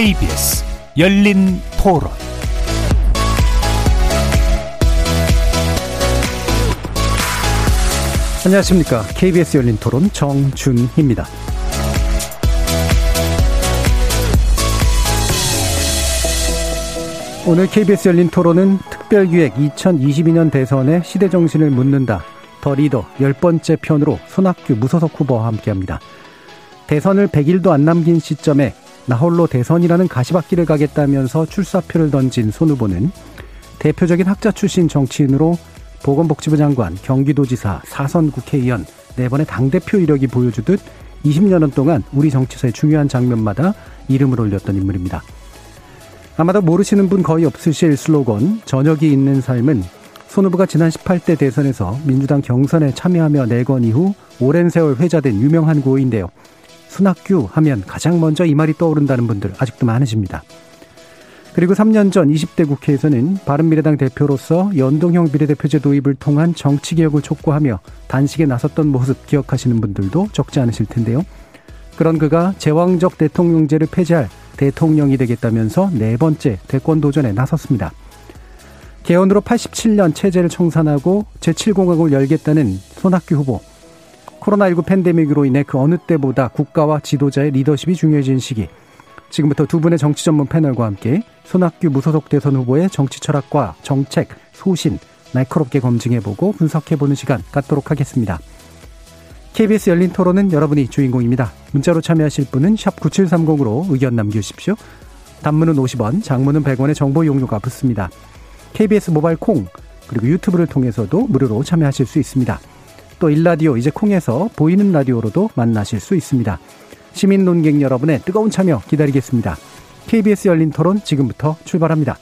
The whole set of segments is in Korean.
KBS 열린 토론 안녕하십니까. KBS 열린 토론 정준희입니다. 오늘 KBS 열린 토론은 특별기획 2022년 대선의 시대정신을 묻는다. 더 리더 열 번째 편으로 손학규 무소속 후보와 함께합니다. 대선을 100일도 안 남긴 시점에 나홀로 대선이라는 가시밭길을 가겠다면서 출사표를 던진 손 후보는 대표적인 학자 출신 정치인으로 보건복지부 장관, 경기도지사, 사선 국회의원, 네 번의 당대표 이력이 보여주듯 20여년 동안 우리 정치사의 중요한 장면마다 이름을 올렸던 인물입니다. 아마도 모르시는 분 거의 없으실 슬로건 저녁이 있는 삶은 손 후보가 지난 18대 대선에서 민주당 경선에 참여하며 내건 이후 오랜 세월 회자된 유명한 구호인데요. 순학규 하면 가장 먼저 이 말이 떠오른다는 분들 아직도 많으십니다. 그리고 3년 전 20대 국회에서는 바른미래당 대표로서 연동형 비례대표제 도입을 통한 정치개혁을 촉구하며 단식에 나섰던 모습 기억하시는 분들도 적지 않으실 텐데요. 그런 그가 제왕적 대통령제를 폐지할 대통령이 되겠다면서 네 번째 대권 도전에 나섰습니다. 개헌으로 87년 체제를 청산하고 제7공화국을 열겠다는 손학규 후보. 코로나19 팬데믹으로 인해 그 어느 때보다 국가와 지도자의 리더십이 중요해진 시기. 지금부터 두 분의 정치 전문 패널과 함께 손학규 무소속 대선 후보의 정치 철학과 정책, 소신 날카롭게 검증해보고 분석해보는 시간 갖도록 하겠습니다. KBS 열린 토론은 여러분이 주인공입니다. 문자로 참여하실 분은 9730으로 의견 남겨주십시오. 단문은 50원, 장문은 100원의 정보 용료가 붙습니다. KBS 모바일 콩, 그리고 유튜브를 통해서도 무료로 참여하실 수 있습니다. 또 일라디오 이제 콩에서 보이는 라디오로도 만나실 수 있습니다. 시민 논객 여러분의 뜨거운 참여 기다리겠습니다. KBS 열린 토론 지금부터 출발합니다.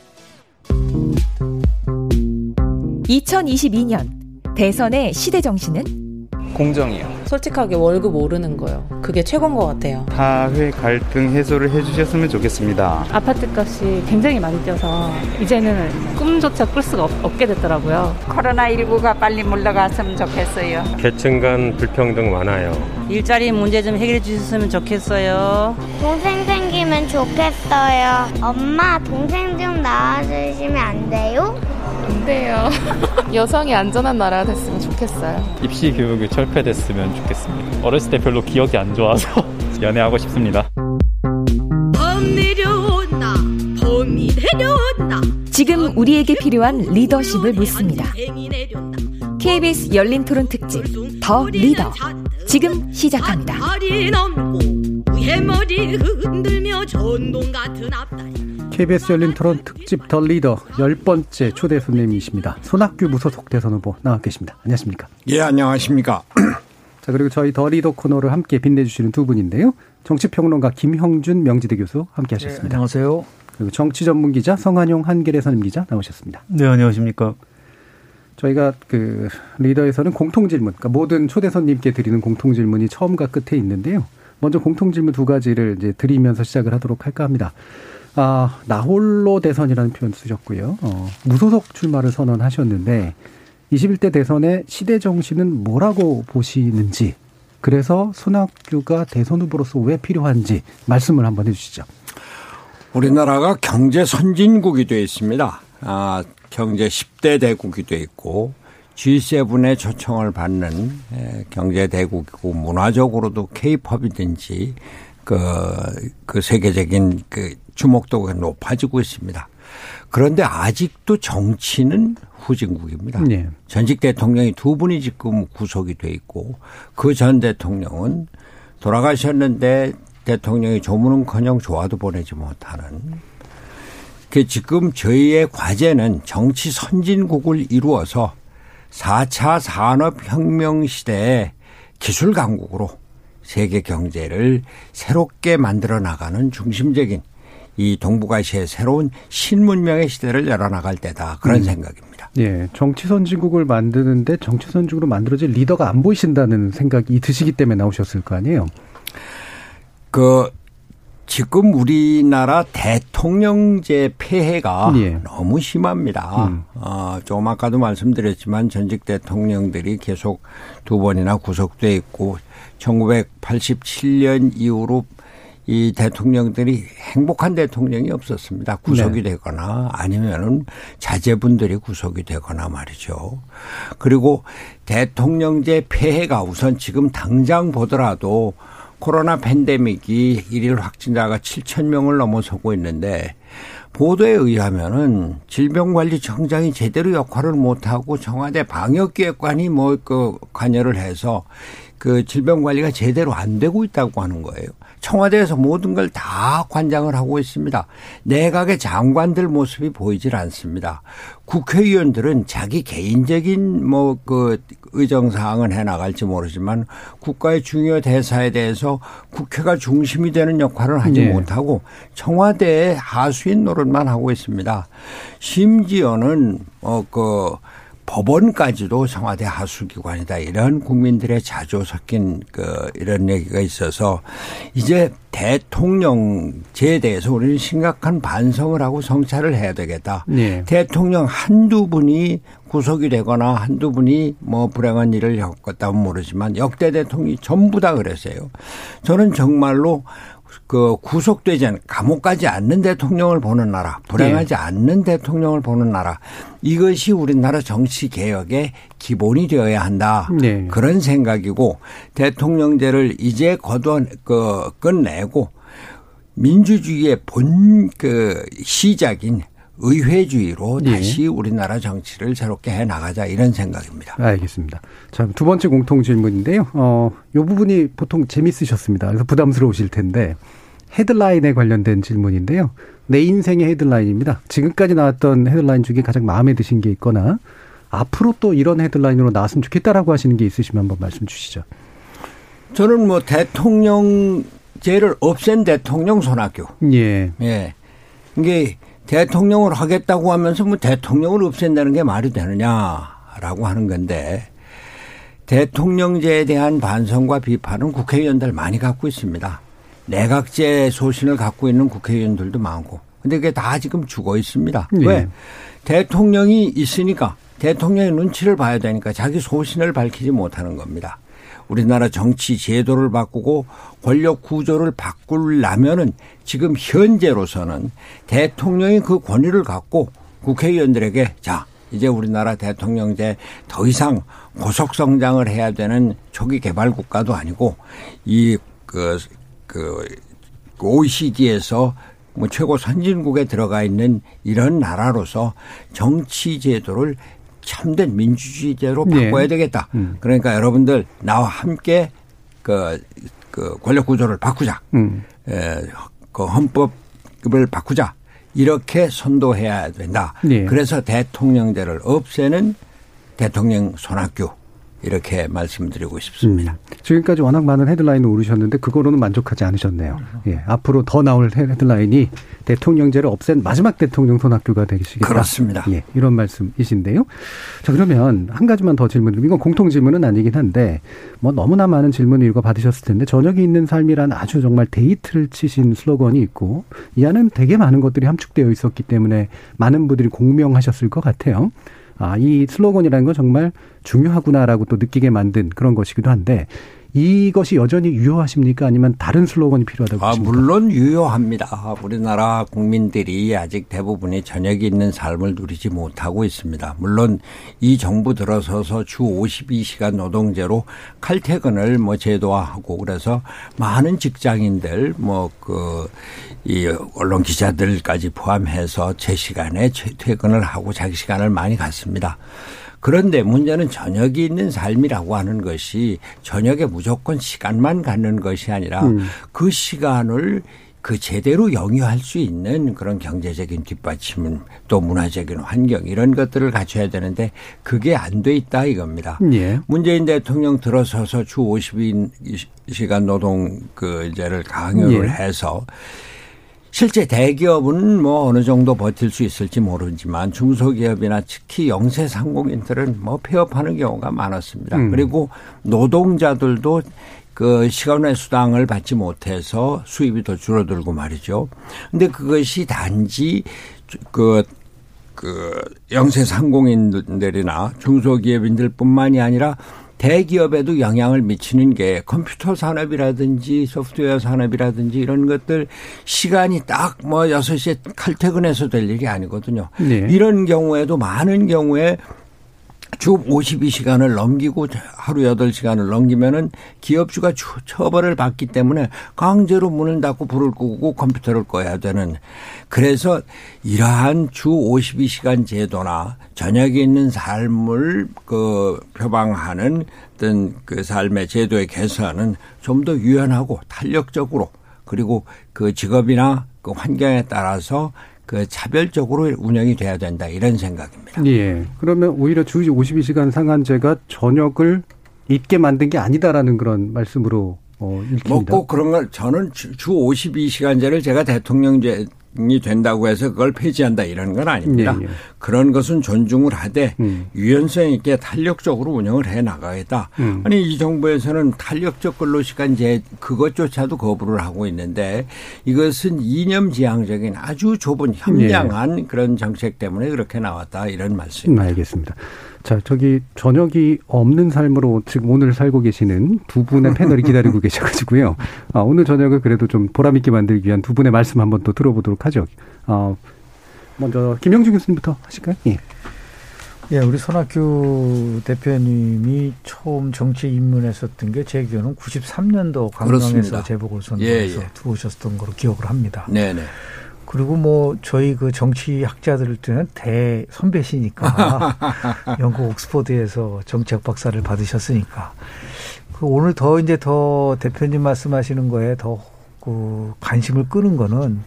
2022년 대선의 시대 정신은 공정이요. 솔직하게 월급 오르는 거요. 그게 최고인 것 같아요. 사회 갈등 해소를 해주셨으면 좋겠습니다. 아파트 값이 굉장히 많이 뛰어서 이제는 꿈조차 꿀 수가 없, 게 됐더라고요. 코로나19가 빨리 물러갔으면 좋겠어요. 계층 간 불평등 많아요. 일자리 문제 좀 해결해 주셨으면 좋겠어요. 동생 생기면 좋겠어요. 엄마, 동생 좀 낳아주시면 안 돼요? 안 돼요. 여성이 안전한 나라가 됐으면 좋겠어요. 입시 교육이 철폐됐으면 좋겠습니다. 어렸을 때 별로 기억이 안 좋아서 연애하고 싶습니다. 봄 내려온다. 봄이 내려온다. 지금 우리에게 필요한 리더십을 묻습니다. KBS 열린 토론 특집 The Leader 지금 시작합니다. KBS 열린 토론 특집 The Leader 열 번째 초대 손님이십니다. 손학규 무소속 대선 후보 나와 계십니다. 안녕하십니까? 예, 안녕하십니까? 자, 그리고 저희 The Leader 코너를 함께 빛내주시는 두 분인데요. 정치평론가 김형준 명지대 교수 함께 하셨습니다. 네, 안녕하세요. 그리고 정치 전문 기자 성한용 한겨레 선임 기자 나오셨습니다. 네, 안녕하십니까? 저희가 그 리더에서는 공통 질문, 그러니까 모든 초대 손님께 드리는 공통 질문이 처음과 끝에 있는데요. 먼저 공통 질문 두 가지를 이제 드리면서 시작을 하도록 할까 합니다. 아, 나홀로 대선이라는 표현 쓰셨고요. 어, 무소속 출마를 선언하셨는데 21대 대선의 시대 정신은 뭐라고 보시는지 그래서 손학규가 대선 후보로서 왜 필요한지 말씀을 한번 해 주시죠. 우리나라가 경제 선진국이 되어 있습니다. 아, 경제 10대 대국이 되어 있고 G7의 초청을 받는 경제 대국이고 문화적으로도 케이팝이든지 그, 그 세계적인 그 주목도가 높아지고 있습니다. 그런데 아직도 정치는 후진국입니다. 네. 전직 대통령이 두 분이 지금 구속이 돼 있고 그 전 대통령은 돌아가셨는데 대통령이 조문은커녕 조화도 보내지 못하는 그 지금 저희의 과제는 정치 선진국을 이루어서 4차 산업혁명 시대의 기술 강국으로 세계 경제를 새롭게 만들어 나가는 중심적인 이 동북아시아의 새로운 신문명의 시대를 열어나갈 때다 그런 음. 생각입니다. 예, 정치 선진국을 만드는데 정치 선진국으로 만들어질 리더가 안 보이신다는 생각이 드시기 때문에 나오셨을 거 아니에요? 그 지금 우리나라 대통령제 폐해가 예. 너무 심합니다. 음. 어, 조금 아까도 말씀드렸지만 전직 대통령들이 계속 두 번이나 구속돼 있고 1987년 이후로 이 대통령들이 행복한 대통령이 없었습니다. 구속이 네. 되거나 아니면은 자제분들이 구속이 되거나 말이죠. 그리고 대통령제 폐해가 우선 지금 당장 보더라도 코로나 팬데믹이 일일 확진자가 7천 명을 넘어서고 있는데 보도에 의하면은 질병관리청장이 제대로 역할을 못하고 청와대 방역기획관이 뭐 그 관여를 해서 그 질병 관리가 제대로 안 되고 있다고 하는 거예요. 청와대에서 모든 걸 다 관장을 하고 있습니다. 내각의 장관들 모습이 보이질 않습니다. 국회의원들은 자기 개인적인 뭐 그 의정 사항은 해 나갈지 모르지만 국가의 중요 대사에 대해서 국회가 중심이 되는 역할을 하지 네. 못하고 청와대의 하수인 노릇만 하고 있습니다. 심지어는 어그 법원까지도 청와대 하수기관이다 이런 국민들의 자조 섞인 그 이런 얘기가 있어서 이제 대통령제에 대해서 우리는 심각한 반성을 하고 성찰을 해야 되겠다. 네. 대통령 한두 분이 구속이 되거나 한두 분이 뭐 불행한 일을 겪었다면 모르지만 역대 대통령이 전부 다 그랬어요. 저는 정말로 그 구속되지 않은 감옥 가지 않는 대통령을 보는 나라, 불행하지 네. 않는 대통령을 보는 나라. 이것이 우리나라 정치 개혁의 기본이 되어야 한다. 네. 그런 생각이고 대통령제를 이제 거둬 그 끝내고 민주주의의 본 그 시작인 의회주의로 네. 다시 우리나라 정치를 새롭게 해 나가자 이런 생각입니다. 알겠습니다. 자, 두 번째 공통 질문인데요. 어, 요 부분이 보통 재밌으셨습니다. 그래서 부담스러우실 텐데 헤드라인에 관련된 질문인데요. 내 인생의 헤드라인입니다. 지금까지 나왔던 헤드라인 중에 가장 마음에 드신 게 있거나 앞으로 또 이런 헤드라인으로 나왔으면 좋겠다라고 하시는 게 있으시면 한번 말씀 주시죠. 저는 뭐 대통령제를 없앤 대통령 손학규. 예. 예. 이게 대통령을 하겠다고 하면서 뭐 대통령을 없앤다는 게 말이 되느냐라고 하는 건데 대통령제에 대한 반성과 비판은 국회의원들 많이 갖고 있습니다. 내각제 소신을 갖고 있는 국회의원들도 많고. 근데 그게 다 지금 죽어 있습니다. 네. 왜? 대통령이 있으니까 대통령의 눈치를 봐야 되니까 자기 소신을 밝히지 못하는 겁니다. 우리나라 정치 제도를 바꾸고 권력 구조를 바꾸려면은 지금 현재로서는 대통령이 그 권위를 갖고 국회의원들에게 자, 이제 우리나라 대통령제 더 이상 고속 성장을 해야 되는 초기 개발 국가도 아니고 이그 그 OECD에서 뭐 최고 선진국에 들어가 있는 이런 나라로서 정치 제도를 참된 민주주의제로 네. 바꿔야 네. 되겠다. 음. 그러니까 여러분들 나와 함께 그, 그 권력 구조를 바꾸자. 음. 에, 그 헌법을 바꾸자. 이렇게 선도해야 된다. 네. 그래서 대통령제를 없애는 대통령 손학규 이렇게 말씀드리고 싶습니다. 음. 지금까지 워낙 많은 헤드라인을 오르셨는데 그거로는 만족하지 않으셨네요. 예, 앞으로 더 나올 헤드라인이 대통령제를 없앤 마지막 대통령 손학규가 되시겠다. 그렇습니다. 예, 이런 말씀이신데요. 자 그러면 한 가지만 더 질문드리면 이건 공통 질문은 아니긴 한데 뭐 너무나 많은 질문을 읽어 받으셨을 텐데 저녁이 있는 삶이란 아주 정말 대히트를 치신 슬로건이 있고 이 안은 되게 많은 것들이 함축되어 있었기 때문에 많은 분들이 공명하셨을 것 같아요. 아, 이 슬로건이라는 건 정말 중요하구나라고 또 느끼게 만든 그런 것이기도 한데 이것이 여전히 유효하십니까? 아니면 다른 슬로건이 필요하다고 아, 보십니까? 물론 유효합니다. 우리나라 국민들이 아직 대부분이 저녁이 있는 삶을 누리지 못하고 있습니다. 물론 이 정부 들어서서 주 52시간 노동제로 칼퇴근을 뭐 제도화하고 그래서 많은 직장인들 뭐 그 이 언론 기자들까지 포함해서 제 시간에 퇴근을 하고 자기 시간을 많이 갖습니다. 그런데 문제는 저녁이 있는 삶이라고 하는 것이 저녁에 무조건 시간만 갖는 것이 아니라 음. 그 시간을 그 제대로 영위할 수 있는 그런 경제적인 뒷받침 또 문화적인 환경 이런 것들을 갖춰야 되는데 그게 안 돼 있다 이겁니다. 예. 문재인 대통령 들어서서 주 52시간 노동 그제를 강요를 예. 해서 실제 대기업은 뭐 어느 정도 버틸 수 있을지 모르지만 중소기업이나 특히 영세 상공인들은 뭐 폐업하는 경우가 많았습니다. 음. 그리고 노동자들도 그 시간외 수당을 받지 못해서 수입이 더 줄어들고 말이죠. 근데 그것이 단지 그, 그 영세 상공인들이나 중소기업인들 뿐만이 아니라 대기업에도 영향을 미치는 게 컴퓨터 산업이라든지 소프트웨어 산업이라든지 이런 것들 시간이 딱 뭐 6시에 칼퇴근해서 될 일이 아니거든요. 네. 이런 경우에도 많은 경우에 주 52시간을 넘기고 하루 8시간을 넘기면은 기업주가 처벌을 받기 때문에 강제로 문을 닫고 불을 끄고 컴퓨터를 꺼야 되는. 그래서 이러한 주 52시간 제도나 저녁에 있는 삶을 그 표방하는 어떤 그 삶의 제도의 개선은 좀 더 유연하고 탄력적으로 그리고 그 직업이나 그 환경에 따라서 그 차별적으로 운영이 돼야 된다 이런 생각입니다. 예. 그러면 오히려 주 52시간 상한제가 저녁을 있게 만든 게 아니다라는 그런 말씀으로 어, 읽힙니다. 뭐꼭 그런 걸 저는 주 52시간제를 제가 대통령제 이 된다고 해서 그걸 폐지한다 이런 건 아닙니다. 예, 예. 그런 것은 존중을 하되 음. 유연성 있게 탄력적으로 운영을 해 나가겠다. 음. 아니 이 정부에서는 탄력적 근로시간 제 그것조차도 거부를 하고 있는데 이것은 이념지향적인 아주 좁은 현명한 예. 그런 정책 때문에 그렇게 나왔다 이런 말씀입니다. 음, 알겠습니다. 자, 저기 저녁이 없는 삶으로 지금 오늘 살고 계시는 두 분의 패널이 기다리고 계셔가지고요. 아, 오늘 저녁을 그래도 좀 보람있게 만들기 위한 두 분의 말씀 한번 또 들어보도록 하죠. 아, 먼저 김영준 교수님부터 하실까요? 예. 예, 우리 손학규 대표님이 처음 정치에 입문했었던 게 제 기억은 93년도 강릉에서 재보궐선거에서 예, 예. 들어오셨던 거로 기억을 합니다. 네 네. 그리고 뭐 저희 그 정치 학자들 때는 대 선배시니까 영국 옥스퍼드에서 정치학 박사를 받으셨으니까 그 오늘 더 이제 더 대표님 말씀하시는 거에 더 그 관심을 끄는 거는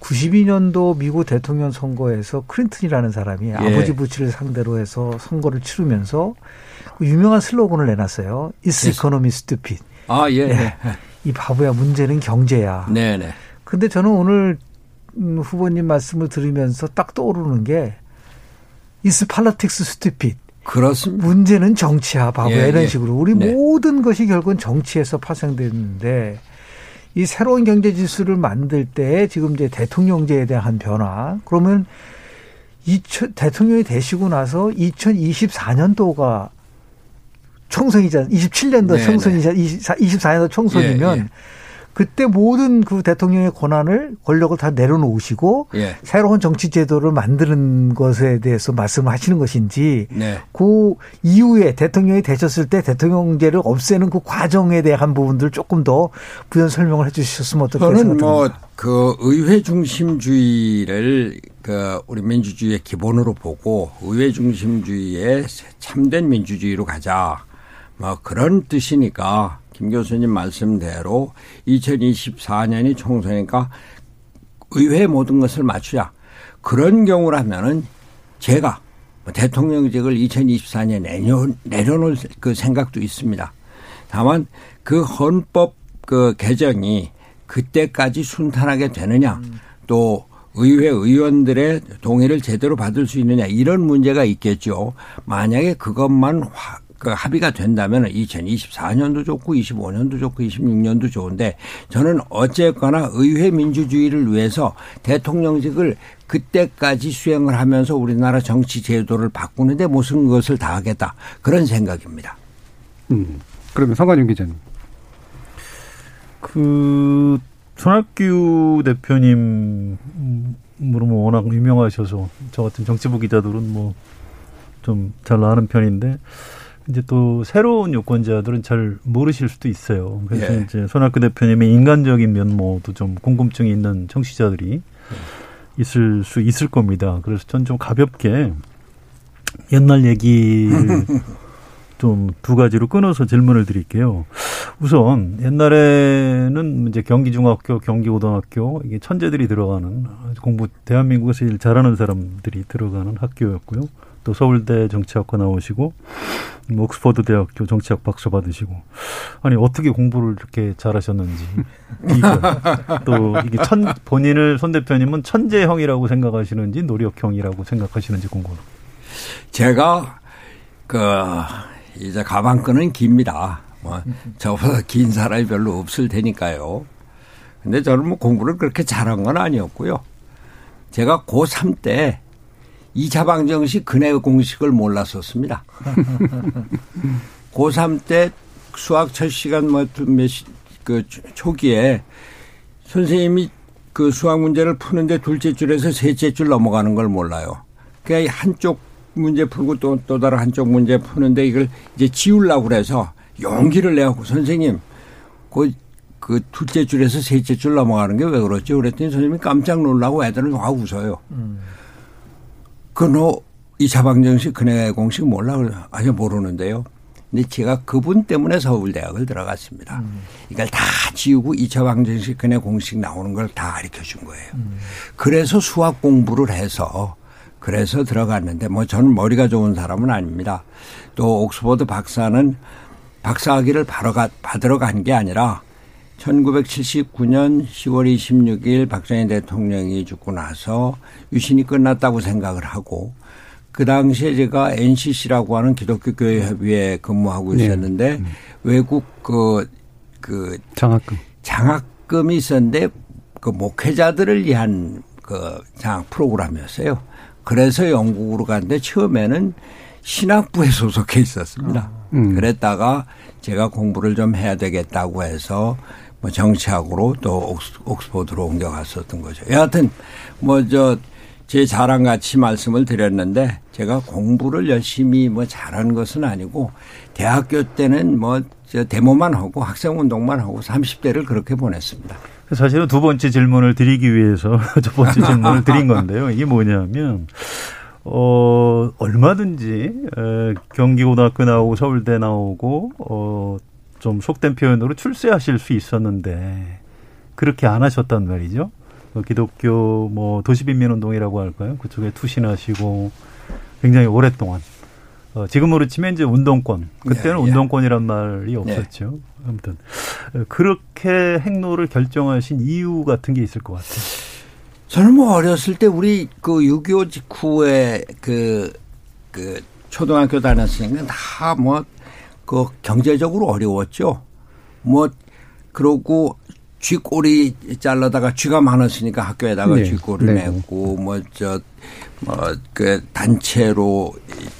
92년도 미국 대통령 선거에서 클린턴이라는 사람이 예. 아버지 부치를 상대로 해서 선거를 치르면서 그 유명한 슬로건을 내놨어요. Is economy stupid? 아, 예. 네. 이 바보야 문제는 경제야. 네, 네. 근데 저는 오늘 음, 후보님 말씀을 들으면서 딱 떠오르는 게 is politics stupid. 그렇습니다. 문제는 정치야 바보야 예, 이런 예. 식으로 우리 네. 모든 것이 결국은 정치에서 파생됐는데 이 새로운 경제 지수를 만들 때 지금 이제 대통령제에 대한 변화 그러면 2000, 대통령이 되시고 나서 2024년도가 총선이잖아요. 27년도 네, 총선이자 네. 24년도 총선이면 예, 예. 그때 모든 그 대통령의 권한을 권력을 다 내려놓으시고 예. 새로운 정치 제도를 만드는 것에 대해서 말씀을 하시는 것인지 네. 그 이후에 대통령이 되셨을 때 대통령제를 없애는 그 과정에 대한 부분들 조금 더 부연 설명을 해 주셨으면 어떨까 저는 뭐 그 의회 중심주의를 그 우리 민주주의의 기본으로 보고 의회 중심주의의 참된 민주주의로 가자. 뭐 그런 뜻이니까 김 교수님 말씀대로 2024년이 총선이니까 의회 모든 것을 맞추자. 그런 경우라면은 제가 뭐 대통령직을 2024년 내려, 내려놓을 그 생각도 있습니다. 다만 그 헌법 그 개정이 그때까지 순탄하게 되느냐 또 의회 의원들의 동의를 제대로 받을 수 있느냐 이런 문제가 있겠죠. 만약에 그것만 그 합의가 된다면 2024년도 좋고 25년도 좋고 26년도 좋은데 저는 어쨌거나 의회 민주주의를 위해서 대통령직을 그때까지 수행을 하면서 우리나라 정치 제도를 바꾸는데 무슨 것을 다 하겠다 그런 생각입니다. 음. 그러면 성관용 기자님. 그 손학규 대표님 으로 뭐 워낙 유명하셔서 저 같은 정치부 기자들은 뭐 좀 잘 아는 편인데 이제 또 새로운 유권자들은 잘 모르실 수도 있어요. 그래서 예. 이제 손학규 대표님의 인간적인 면모도 좀 궁금증이 있는 청취자들이 예. 있을 수 있을 겁니다. 그래서 전 좀 가볍게 옛날 얘기를 좀 두 가지로 끊어서 질문을 드릴게요. 우선 옛날에는 이제 경기중학교, 경기고등학교 이게 천재들이 들어가는 공부 대한민국에서 제일 잘하는 사람들이 들어가는 학교였고요. 또 서울대 정치학과 나오시고 뭐 옥스퍼드 대학교 정치학 박사 받으시고 아니 어떻게 공부를 이렇게 잘하셨는지 또 이게 천 본인을 손 대표님은 천재형이라고 생각하시는지 노력형이라고 생각하시는지 궁금합니다. 제가 그 이제 가방끈은 깁니다. 뭐 저보다 긴 사람이 별로 없을 테니까요. 근데 저는 뭐 공부를 그렇게 잘한 건 아니었고요. 제가 고3 때 2차 방정식 근해 공식을 몰랐었습니다. 고3 때 수학 첫 시간 뭐몇그 초기에 선생님이 그 수학 문제를 푸는데 둘째 줄에서 셋째 줄 넘어가는 걸 몰라요. 그러니까 한쪽 문제 풀고 또, 또 다른 한쪽 문제 푸는데 이걸 이제 지우려고 그래서 용기를 내갖고 선생님, 그, 그 둘째 줄에서 셋째 줄 넘어가는 게 왜 그렇지? 그랬더니 선생님이 깜짝 놀라고 애들은 와 웃어요. 음. 그너 이차 방정식 근해 공식 몰라? 아니 모르는데요. 근데 제가 그분 때문에 서울대학을 들어갔습니다. 음. 이걸 다 지우고 2차 방정식 근해 공식 나오는 걸 다 가르쳐 준 거예요. 음. 그래서 수학 공부를 해서 그래서 들어갔는데 뭐 저는 머리가 좋은 사람은 아닙니다. 또 옥스퍼드 박사는 박사학위를 바로 가, 받으러 간 게 아니라 1979년 10월 26일 박정희 대통령이 죽고 나서 유신이 끝났다고 생각을 하고 그 당시에 제가 NCC라고 하는 기독교 교회 협의회에 근무하고 네. 있었는데 네. 외국 그, 그 장학금 장학금이 있었는데 그 목회자들을 위한 그 장학 프로그램이었어요. 그래서 영국으로 갔는데 처음에는 신학부에 소속해 있었습니다. 음. 그랬다가 제가 공부를 좀 해야 되겠다고 해서 뭐 정치학으로 또 옥스포드로 옮겨갔었던 거죠. 여하튼 뭐 저 제 자랑 같이 말씀을 드렸는데 제가 공부를 열심히 뭐 잘한 것은 아니고 대학교 때는 뭐저 데모만 하고 학생 운동만 하고 30대를 그렇게 보냈습니다. 사실은 두 번째 질문을 드리기 위해서 첫 번째 질문을 드린 건데요. 이게 뭐냐면 어 얼마든지 에, 경기고등학교 나오고 서울대 나오고 어 좀 속된 표현으로 출세하실 수 있었는데 그렇게 안 하셨단 말이죠. 그 기독교 뭐 도시빈민운동이라고 할까요? 그쪽에 투신하시고 굉장히 오랫동안 어, 지금으로 치면 이제 운동권 그때는 예, 예. 운동권이란 말이 네. 없었죠. 예. 아무튼 그렇게 행로를 결정하신 이유 같은 게 있을 것 같아요. 저는 뭐 어렸을 때 우리 그 6.25 직후에 그, 그 초등학교 다녔으니까 다 뭐 그 경제적으로 어려웠죠. 뭐 그러고 쥐꼬리 잘라다가 쥐가 많았으니까 학교에다가 네. 쥐꼬리 네. 냈고 뭐 저 뭐 그 단체로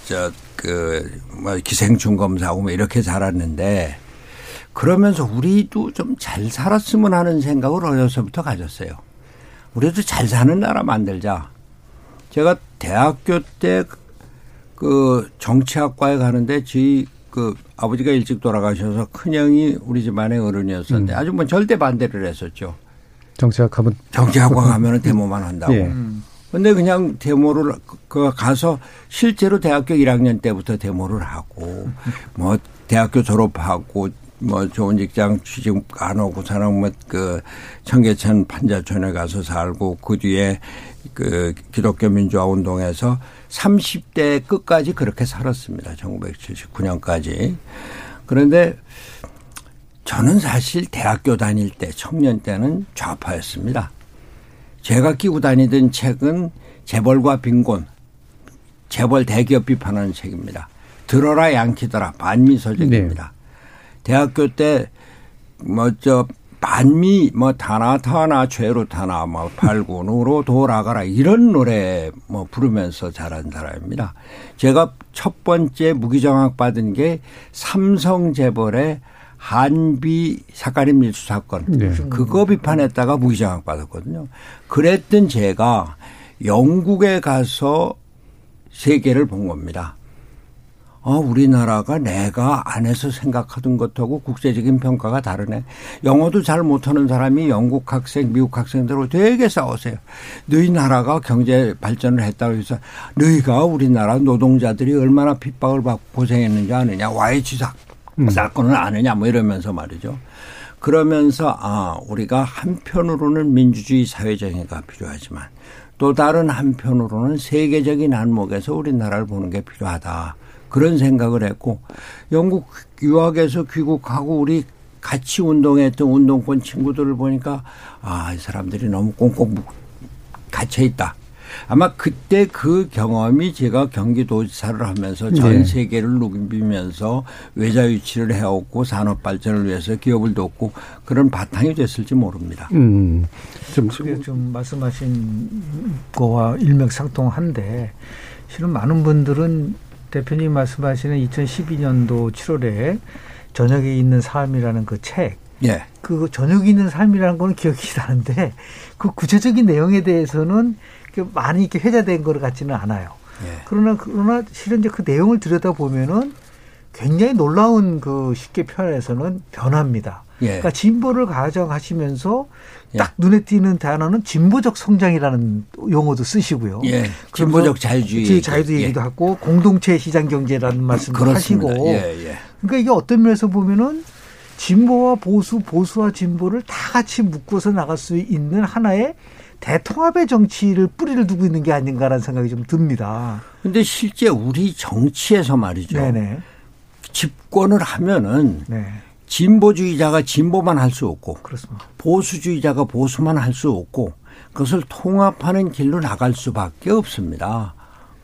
저그뭐 기생충 검사하고 뭐 이렇게 자랐는데 그러면서 우리도 좀 잘 살았으면 하는 생각을 어려서부터 가졌어요. 우리도 잘 사는 나라 만들자. 제가 대학교 때 그 정치학과에 가는데 저희 그 아버지가 일찍 돌아가셔서 큰형이 우리 집안의 어른이었었는데 음. 아주 뭐 절대 반대를 했었죠. 정치학 하면 정치학과 가면은 데모만 한다고. 예. 근데 그냥 데모를 그 가서 실제로 대학교 1학년 때부터 데모를 하고 뭐 대학교 졸업하고 뭐 좋은 직장 취직 안 오고 사람 뭐그 청계천 판자촌에 가서 살고 그 뒤에 그 기독교 민주화 운동에서 30대 끝까지 그렇게 살았습니다. 1979년까지. 그런데 저는 사실 대학교 다닐 때 청년 때는 좌파였습니다. 제가 끼고 다니던 책은 재벌과 빈곤, 재벌 대기업 비판하는 책입니다. 들어라 양키더라 반미 서적입니다. 네. 대학교 때 뭐저 반미 뭐 타나 타나 죄로 타나 뭐 발군으로 돌아가라 이런 노래 뭐 부르면서 자란 사람입니다. 제가 첫 번째 무기정학 받은 게 삼성 재벌의 한비 사카린 밀수 사건 네. 그거 비판했다가 무기정학 받았거든요. 그랬던 제가 영국에 가서 세계를 본 겁니다. 어, 우리나라가 내가 안에서 생각하던 것하고 국제적인 평가가 다르네. 영어도 잘 못하는 사람이 영국 학생, 미국 학생들하고 되게 싸우세요. 너희 나라가 경제 발전을 했다고 해서 너희가 우리나라 노동자들이 얼마나 핍박을 받고 고생했는지 아느냐. YG 사, 음. 사건을 아느냐. 뭐 이러면서 말이죠. 그러면서 아, 우리가 한편으로는 민주주의 사회정의가 필요하지만 또 다른 한편으로는 세계적인 안목에서 우리나라를 보는 게 필요하다. 그런 생각을 했고 영국 유학에서 귀국하고 우리 같이 운동했던 운동권 친구들을 보니까 아, 이 사람들이 너무 꽁꽁 갇혀 있다. 아마 그때 그 경험이 제가 경기도지사를 하면서 전 네. 세계를 누비면서 외자 유치를 해왔고 산업 발전을 위해서 기업을 돕고 그런 바탕이 됐을지 모릅니다. 음. 좀, 좀 말씀하신 거와 일맥상통한데 실은 많은 분들은 대표님 말씀하시는 2012년도 7월에 저녁에 있는 삶이라는 그 책. 예. 그 저녁에 있는 삶이라는 거는 기억이 나는데 그 구체적인 내용에 대해서는 많이 이렇게 회자된 것 같지는 않아요. 예. 그러나 그러나 실은 이제 그 내용을 들여다 보면은 굉장히 놀라운 그 쉽게 표현해서는 변화입니다. 예. 그러니까 진보를 가정하시면서 예. 딱 눈에 띄는 단어는 진보적 성장이라는 용어도 쓰시고요. 예. 진보적 자유주의. 자유주의이기도 예. 하고 공동체 시장 경제라는 말씀도 그렇습니다. 하시고. 예, 예. 그러니까 이게 어떤 면에서 보면은 진보와 보수, 보수와 진보를 다 같이 묶어서 나갈 수 있는 하나의 대통합의 정치를 뿌리를 두고 있는 게 아닌가라는 생각이 좀 듭니다. 근데 실제 우리 정치에서 말이죠. 네네. 집권을 하면은 네. 진보주의자가 진보만 할 수 없고 그렇습니다. 보수주의자가 보수만 할 수 없고 그것을 통합하는 길로 나갈 수밖에 없습니다.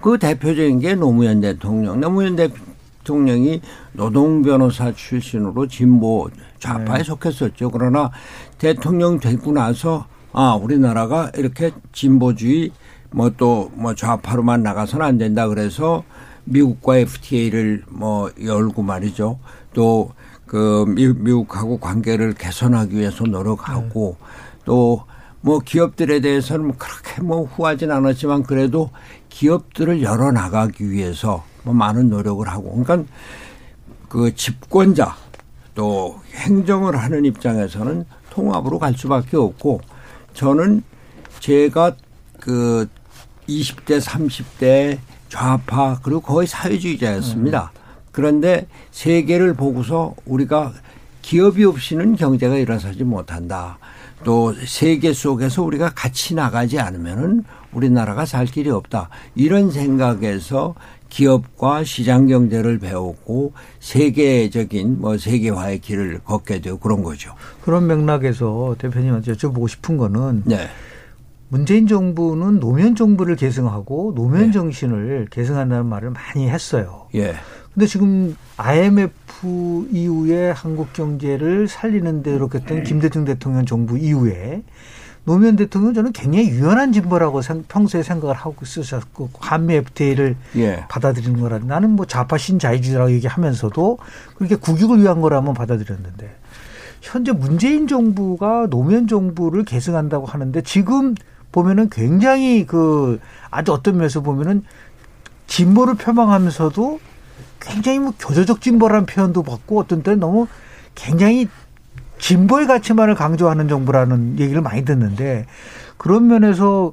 그 대표적인 게 노무현 대통령. 노무현 대통령이 노동 변호사 출신으로 진보 좌파에 네. 속했었죠. 그러나 대통령 되고 나서 아 우리나라가 이렇게 진보주의 뭐 또뭐 뭐 좌파로만 나가서는 안 된다 그래서 미국과 FTA를 뭐 열고 말이죠. 또 그 미국하고 관계를 개선하기 위해서 노력하고 네. 또뭐 기업들에 대해서는 뭐 그렇게 뭐 후하진 않았지만 그래도 기업들을 열어 나가기 위해서 뭐 많은 노력을 하고 그러니까 그 집권자 또 행정을 하는 입장에서는 통합으로 갈 수밖에 없고 저는 제가 그 20대 30대 좌파 그리고 거의 사회주의자였습니다. 그런데 세계를 보고서 우리가 기업이 없이는 경제가 일어서지 못한다. 또 세계 속에서 우리가 같이 나가지 않으면은 우리나라가 살 길이 없다. 이런 생각에서 기업과 시장 경제를 배웠고 세계적인 뭐 세계화의 길을 걷게 되고 그런 거죠. 그런 맥락에서 대표님한테 여쭤보고 싶은 거는 네. 문재인 정부는 노무현 정부를 계승하고 노무현 네. 정신을 계승한다는 말을 많이 했어요. 예. 근데 지금 IMF 이후에 한국 경제를 살리는 데 노력했던 네. 김대중 대통령 정부 이후에 노무현 대통령은 저는 굉장히 유연한 진보라고 평소에 생각을 하고 있으셨고 한미 FTA를 예. 받아들이는 거라 나는 뭐 좌파 신자유주의라고 얘기하면서도 그렇게 국익을 위한 거라면 받아들였는데 현재 문재인 정부가 노무현 정부를 계승한다고 하는데 지금 보면은 굉장히 그 아주 어떤 면에서 보면은 진보를 표방하면서도 굉장히 뭐 교조적 진보라는 표현도 받고 어떤 때는 너무 굉장히 진보의 가치만을 강조하는 정부라는 얘기를 많이 듣는데 그런 면에서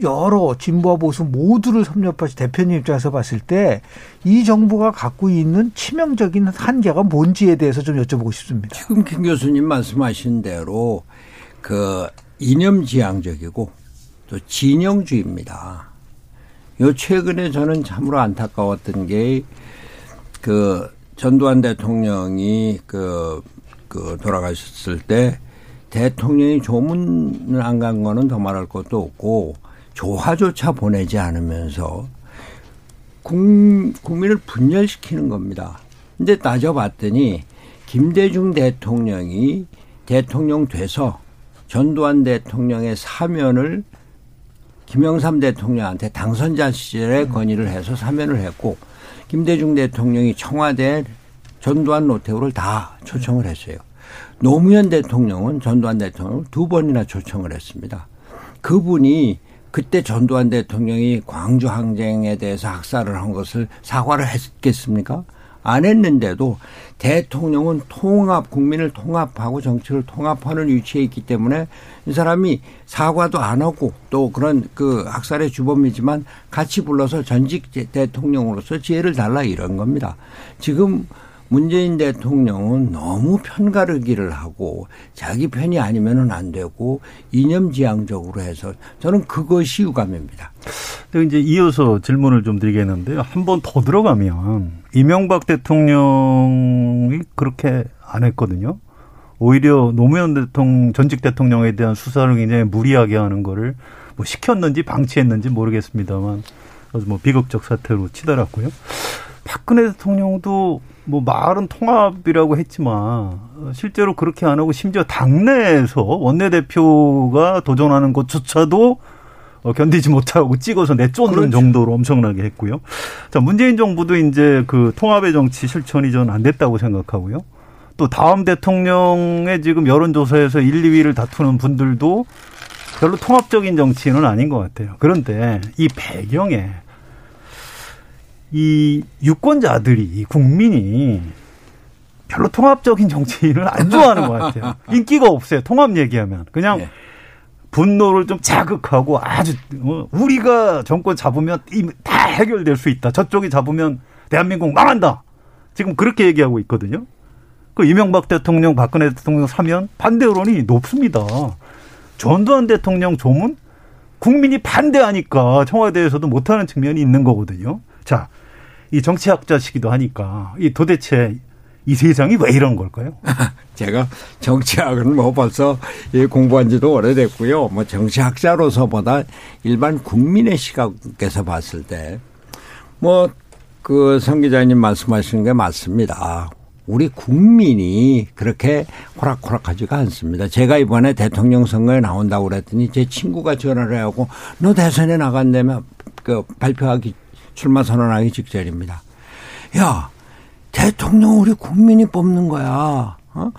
여러 진보와 보수 모두를 섭렵하시 대표님 입장에서 봤을 때 이 정부가 갖고 있는 치명적인 한계가 뭔지에 대해서 좀 여쭤보고 싶습니다. 지금 김 교수님 말씀하신 대로 그 이념지향적이고 또 진영주의입니다. 요 최근에 저는 참으로 안타까웠던 게 그 전두환 대통령이 그, 그 돌아가셨을 때 대통령이 조문을 안 간 거는 더 말할 것도 없고 조화조차 보내지 않으면서 국민을 분열시키는 겁니다. 근데 따져봤더니 김대중 대통령이 대통령 돼서 전두환 대통령의 사면을 김영삼 대통령한테 당선자 시절에 음. 건의를 해서 사면을 했고 김대중 대통령이 청와대 전두환 노태우를 다 초청을 했어요. 노무현 대통령은 전두환 대통령을 두 번이나 초청을 했습니다. 그분이 그때 전두환 대통령이 광주 항쟁에 대해서 학살을 한 것을 사과를 했겠습니까? 안 했는데도 대통령은 통합, 국민을 통합하고 정치를 통합하는 위치에 있기 때문에 이 사람이 사과도 안 하고 또 그런 그 학살의 주범이지만 같이 불러서 전직 대통령으로서 지혜를 달라 이런 겁니다. 지금 문재인 대통령은 너무 편가르기를 하고 자기 편이 아니면은 안 되고 이념지향적으로 해서 저는 그것이 유감입니다. 이제 이어서 질문을 좀 드리겠는데요. 한 번 더 들어가면 이명박 대통령이 그렇게 안 했거든요. 오히려 노무현 대통령 전직 대통령에 대한 수사를 굉장히 무리하게 하는 거를 뭐 시켰는지 방치했는지 모르겠습니다만 뭐 비극적 사태로 치달았고요. 박근혜 대통령도 뭐 말은 통합이라고 했지만 실제로 그렇게 안 하고 심지어 당내에서 원내대표가 도전하는 것조차도 어, 견디지 못하고 찍어서 내쫓는 그렇죠. 정도로 엄청나게 했고요. 자, 문재인 정부도 이제 그 통합의 정치 실천이 전 안 됐다고 생각하고요. 또 다음 대통령의 지금 여론조사에서 1, 2위를 다투는 분들도 별로 통합적인 정치인은 아닌 것 같아요. 그런데 이 배경에 이 유권자들이 국민이 별로 통합적인 정치인을 안 좋아하는 것 같아요. 인기가 없어요. 통합 얘기하면 그냥 네. 분노를 좀 자극하고 아주 어, 우리가 정권 잡으면 다 해결될 수 있다. 저쪽이 잡으면 대한민국 망한다. 지금 그렇게 얘기하고 있거든요. 그 이명박 대통령, 박근혜 대통령 사면 반대 여론이 높습니다. 전두환 대통령 조문 국민이 반대하니까 청와대에서도 못하는 측면이 있는 거거든요. 자, 이 정치학자시기도 하니까 이 도대체 이 세상이 왜 이런 걸까요? 제가 정치학은 뭐 벌써 공부한 지도 오래됐고요. 뭐 정치학자로서보다 일반 국민의 시각에서 봤을 때 뭐 그 성 기자님 말씀하시는 게 맞습니다. 우리 국민이 그렇게 호락호락하지가 않습니다. 제가 이번에 대통령 선거에 나온다고 그랬더니 제 친구가 전화를 해갖고 너 대선에 나간다면 그 발표하기 출마 선언하기 직전입니다. 야 대통령 우리 국민이 뽑는 거야. 어?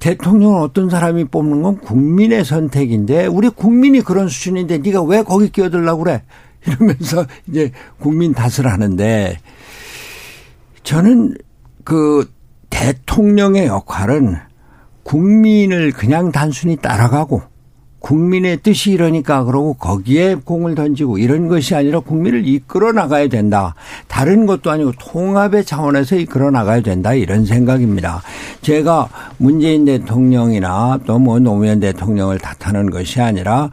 대통령은 어떤 사람이 뽑는 건 국민의 선택인데 우리 국민이 그런 수준인데 네가 왜 거기 끼어들라고 그래? 이러면서 이제 국민 탓을 하는데 저는 그 대통령의 역할은 국민을 그냥 단순히 따라가고 국민의 뜻이 이러니까 그러고 거기에 공을 던지고 이런 것이 아니라 국민을 이끌어 나가야 된다. 다른 것도 아니고 통합의 차원에서 이끌어 나가야 된다. 이런 생각입니다. 제가 문재인 대통령이나 또 뭐 노무현 대통령을 탓하는 것이 아니라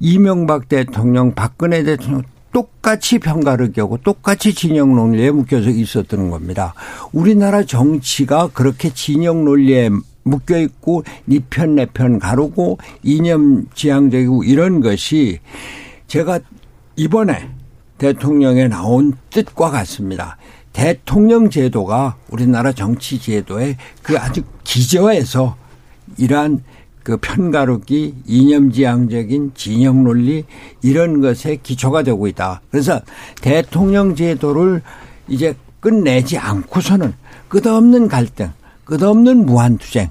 이명박 대통령, 박근혜 대통령 똑같이 평가를 겨고 똑같이 진영 논리에 묶여서 있었던 겁니다. 우리나라 정치가 그렇게 진영 논리에 묶여 있고 니 편 내 편 가르고 이념 지향적이고 이런 것이 제가 이번에 대통령에 나온 뜻과 같습니다. 대통령 제도가 우리나라 정치 제도의 그 아주 기저에서 이러한 그 편가르기, 이념지향적인 진영 논리 이런 것에 기초가 되고 있다. 그래서 대통령 제도를 이제 끝내지 않고서는 끝없는 갈등, 끝없는 무한투쟁,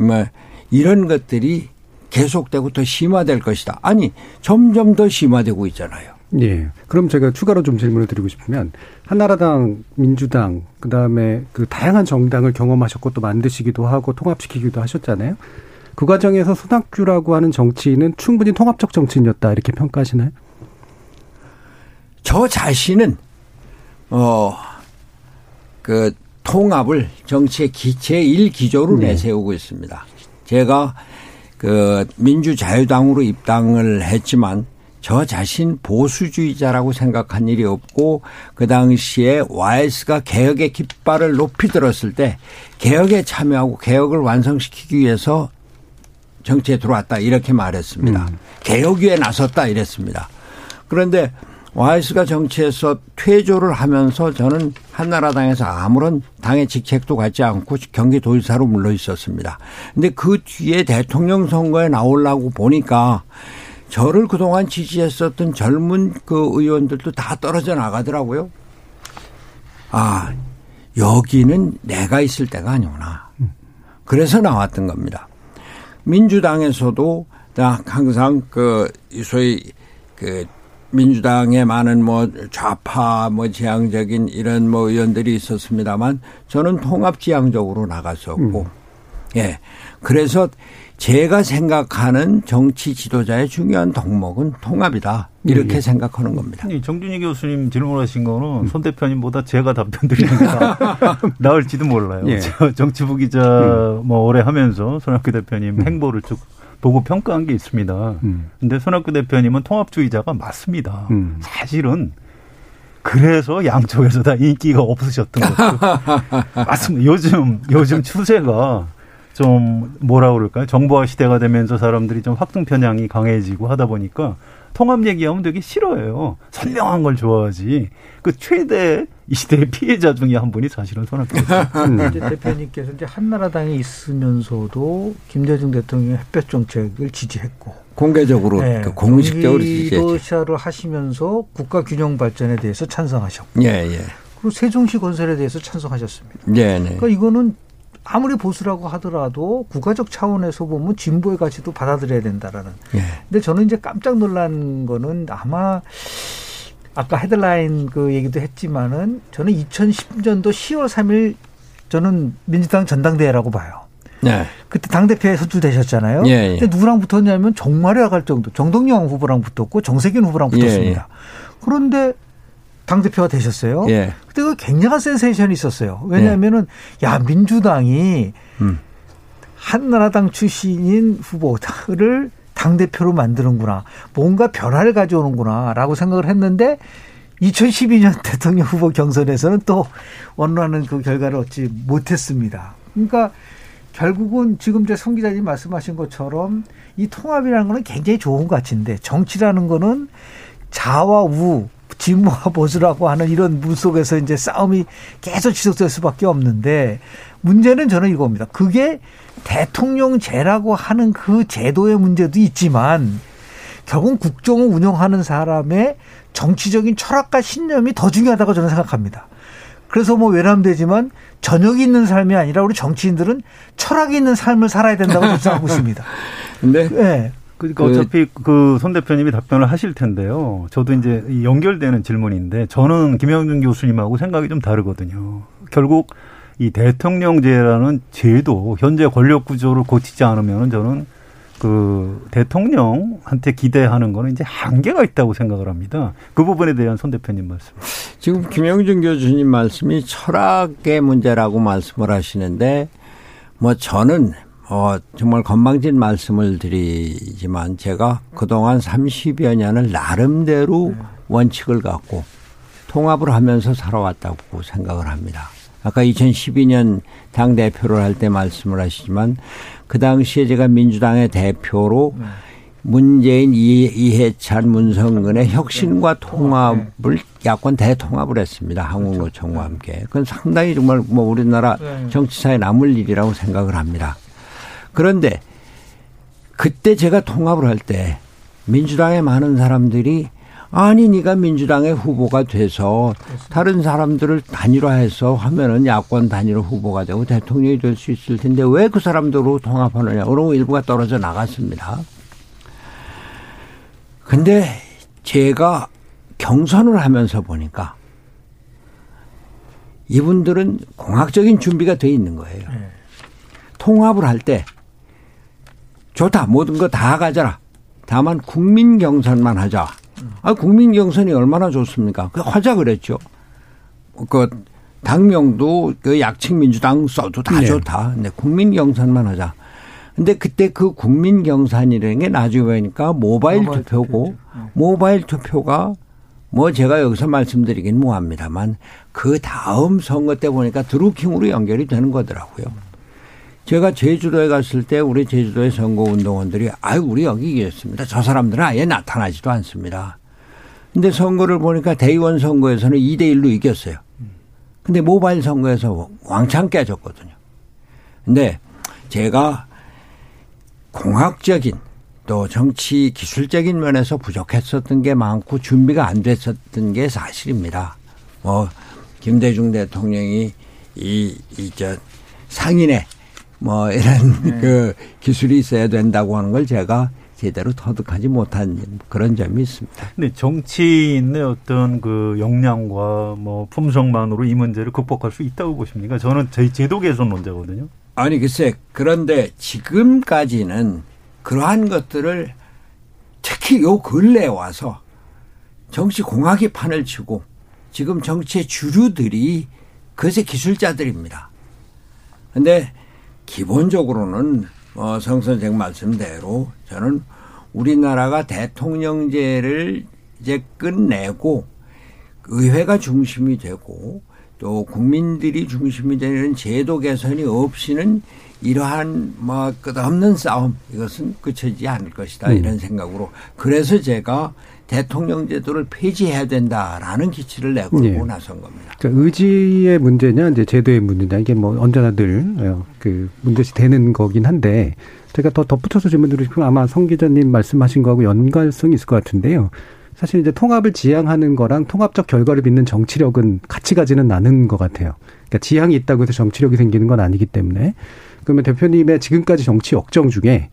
뭐 이런 것들이 계속되고 더 심화될 것이다. 아니 점점 더 심화되고 있잖아요. 예. 그럼 제가 추가로 좀 질문을 드리고 싶으면 한나라당, 민주당, 그다음에 그 다양한 정당을 경험하셨고 또 만드시기도 하고 통합시키기도 하셨잖아요. 그 과정에서 손학규라고 하는 정치인은 충분히 통합적 정치인이었다 이렇게 평가하시나요? 저 자신은 어그 통합을 정치의 기체 일기조로 네. 내세우고 있습니다. 제가 그 민주자유당으로 입당을 했지만 저 자신 보수주의자라고 생각한 일이 없고 그 당시에 YS가 개혁의 깃발을 높이 들었을 때 개혁에 참여하고 개혁을 완성시키기 위해서 정치에 들어왔다 이렇게 말했습니다. 음. 개혁 위에 나섰다 이랬습니다. 그런데 와이스가 정치에서 퇴조를 하면서 저는 한나라당에서 아무런 당의 직책도 갖지 않고 경기도지사로 물러 있었습니다. 근데 그 뒤에 대통령 선거에 나오려고 보니까 저를 그동안 지지했었던 젊은 그 의원들도 다 떨어져 나가더라고요. 아, 여기는 내가 있을 때가 아니구나. 그래서 나왔던 겁니다. 민주당에서도 항상 그 소위 그 민주당에 많은 뭐 좌파 뭐 지향적인 이런 뭐 의원들이 있었습니다만 저는 통합 지향적으로 나갔었고 음. 예 그래서 제가 생각하는 정치 지도자의 중요한 덕목은 통합이다. 이렇게 예. 생각하는 겁니다. 정준희 교수님 질문하신 거는 음. 손 대표님보다 제가 답변 드리는 게 나을지도 몰라요. 예. 정치부 기자 음. 뭐 오래 하면서 손학규 대표님 음. 행보를 쭉 보고 평가한 게 있습니다. 음. 근데 손학규 대표님은 통합주의자가 맞습니다. 음. 사실은 그래서 양쪽에서 다 인기가 없으셨던 것도 맞습니다. 요즘 요즘 추세가 좀 뭐라 그럴까요? 정보화 시대가 되면서 사람들이 좀 확증 편향이 강해지고 하다 보니까 통합 얘기하면 되게 싫어해요. 선명한 걸 좋아하지. 그 최대 이 시대의 피해자 중에 한 분이 사실은 손학규 이제 대표님께서 이제 한나라당에 있으면서도 김대중 대통령의 햇볕 정책을 지지했고 공개적으로 네. 그 공식적으로 지지했죠. 러시아를 하시면서 국가 균형 발전에 대해서 찬성하셨고, 예, 예. 그리고 세종시 건설에 대해서 찬성하셨습니다. 예, 네. 그러니까 이거는 아무리 보수라고 하더라도 국가적 차원에서 보면 진보의 가치도 받아들여야 된다라는. 예. 근데 저는 이제 깜짝 놀란 거는 아마 아까 헤드라인 그 얘기도 했지만은 저는 2010년도 10월 3일 저는 민주당 전당대회라고 봐요. 네. 그때 당대표에 선출되셨잖아요. 예, 예. 근데 누구랑 붙었냐면 정말에 갈 정도 정동영 후보랑 붙었고 정세균 후보랑 붙었습니다. 예, 예. 그런데 당대표가 되셨어요. 예. 그때 그 굉장한 센세이션이 있었어요. 왜냐하면은 야 민주당이 음. 한나라당 출신인 후보를 당대표로 만드는구나. 뭔가 변화를 가져오는구나. 라고 생각을 했는데 2012년 대통령 후보 경선에서는 또 원하는 그 결과를 얻지 못했습니다. 그러니까 결국은 지금 성 기자님 말씀하신 것처럼 이 통합이라는 거는 굉장히 좋은 가치인데 정치라는 거는 자와 우, 진보와 보수라고 하는 이런 문 속에서 이제 싸움이 계속 지속될 수밖에 없는데 문제는 저는 이겁니다. 그게 대통령제라고 하는 그 제도의 문제도 있지만 결국 국정을 운영하는 사람의 정치적인 철학과 신념이 더 중요하다고 저는 생각합니다. 그래서 뭐 외람되지만 저녁이 있는 삶이 아니라 우리 정치인들은 철학이 있는 삶을 살아야 된다고 생각하고 있습니다. 근데 네. 그러니까 그 어차피 그 손 대표님이 답변을 하실 텐데요. 저도 이제 연결되는 질문인데 저는 김영준 교수님하고 생각이 좀 다르거든요. 결국 이 대통령제라는 제도 현재 권력 구조를 고치지 않으면 저는 그 대통령한테 기대하는 거는 이제 한계가 있다고 생각을 합니다. 그 부분에 대한 손 대표님 말씀. 지금 김영준 교수님 말씀이 철학의 문제라고 말씀을 하시는데 뭐 저는 어 정말 건방진 말씀을 드리지만 제가 그동안 30여 년을 나름대로 원칙을 갖고 통합을 하면서 살아왔다고 생각을 합니다. 아까 2012년 당 대표를 할 때 말씀을 하시지만 그 당시에 제가 민주당의 대표로 문재인 이해찬 문성근의 혁신과 통합을 야권 대통합을 했습니다. 한국노총과 함께. 그건 상당히 정말 뭐 우리나라 정치사에 남을 일이라고 생각을 합니다. 그런데 그때 제가 통합을 할 때 민주당의 많은 사람들이 아니 네가 민주당의 후보가 돼서 다른 사람들을 단일화해서 하면은 야권 단일화 후보가 되고 대통령이 될 수 있을 텐데 왜 그 사람들로 통합하느냐 그러고 일부가 떨어져 나갔습니다. 근데 제가 경선을 하면서 보니까 이분들은 공학적인 준비가 돼 있는 거예요. 네. 통합을 할 때 좋다 모든 거 다 가져라. 다만 국민 경선만 하자. 아, 국민 경선이 얼마나 좋습니까? 그 하자 그랬죠. 그 당명도 그 약칭 민주당 써도 다 네. 좋다. 근데 국민 경선만 하자. 근데 그때 그 국민 경선이라는 게 나중에 보니까 모바일, 모바일 투표고 투표죠. 모바일 투표가 뭐 제가 여기서 말씀드리긴 뭐합니다만 그 다음 선거 때 보니까 드루킹으로 연결이 되는 거더라고요. 제가 제주도에 갔을 때 우리 제주도의 선거운동원들이 아유 우리 여기 이겼습니다. 저 사람들은 아예 나타나지도 않습니다. 근데 선거를 보니까 대의원 선거에서는 2대 1로 이겼어요. 근데 모바일 선거에서 왕창 깨졌거든요. 근데 제가 공학적인 또 정치 기술적인 면에서 부족했었던 게 많고 준비가 안 됐었던 게 사실입니다. 뭐 김대중 대통령이 이이저 상인의 뭐 이런 네. 그 기술이 있어야 된다고 하는 걸 제가 제대로 터득하지 못한 그런 점이 있습니다. 근데 정치인의 어떤 그 역량과 뭐 품성만으로 이 문제를 극복할 수 있다고 보십니까? 저는 저희 제도 개선론자거든요. 아니 글쎄 그런데 지금까지는 그러한 것들을 특히 요 근래에 와서 정치 공학이 판을 치고 지금 정치의 주류들이 그것의 기술자들입니다. 근데 기본적으로는 어, 성 선생 말씀대로 저는 우리나라가 대통령제를 이제 끝내고 의회가 중심이 되고 또 국민들이 중심이 되는 제도 개선이 없이는 이러한 뭐 끝없는 싸움 이것은 끝이지 않을 것이다 음. 이런 생각으로 그래서 제가 대통령 제도를 폐지해야 된다라는 기치를 내걸고 예. 나선 겁니다. 그러니까 의지의 문제냐, 이제 제도의 문제냐, 이게 뭐 언제나 늘그 문제시 되는 거긴 한데, 제가 더 덧붙여서 질문드리고 싶은 건 아마 성 기자님 말씀하신 거하고 연관성이 있을 것 같은데요. 사실 이제 통합을 지향하는 거랑 통합적 결과를 믿는 정치력은 같이 가지는 않은 것 같아요. 그러니까 지향이 있다고 해서 정치력이 생기는 건 아니기 때문에. 그러면 대표님의 지금까지 정치 역정 중에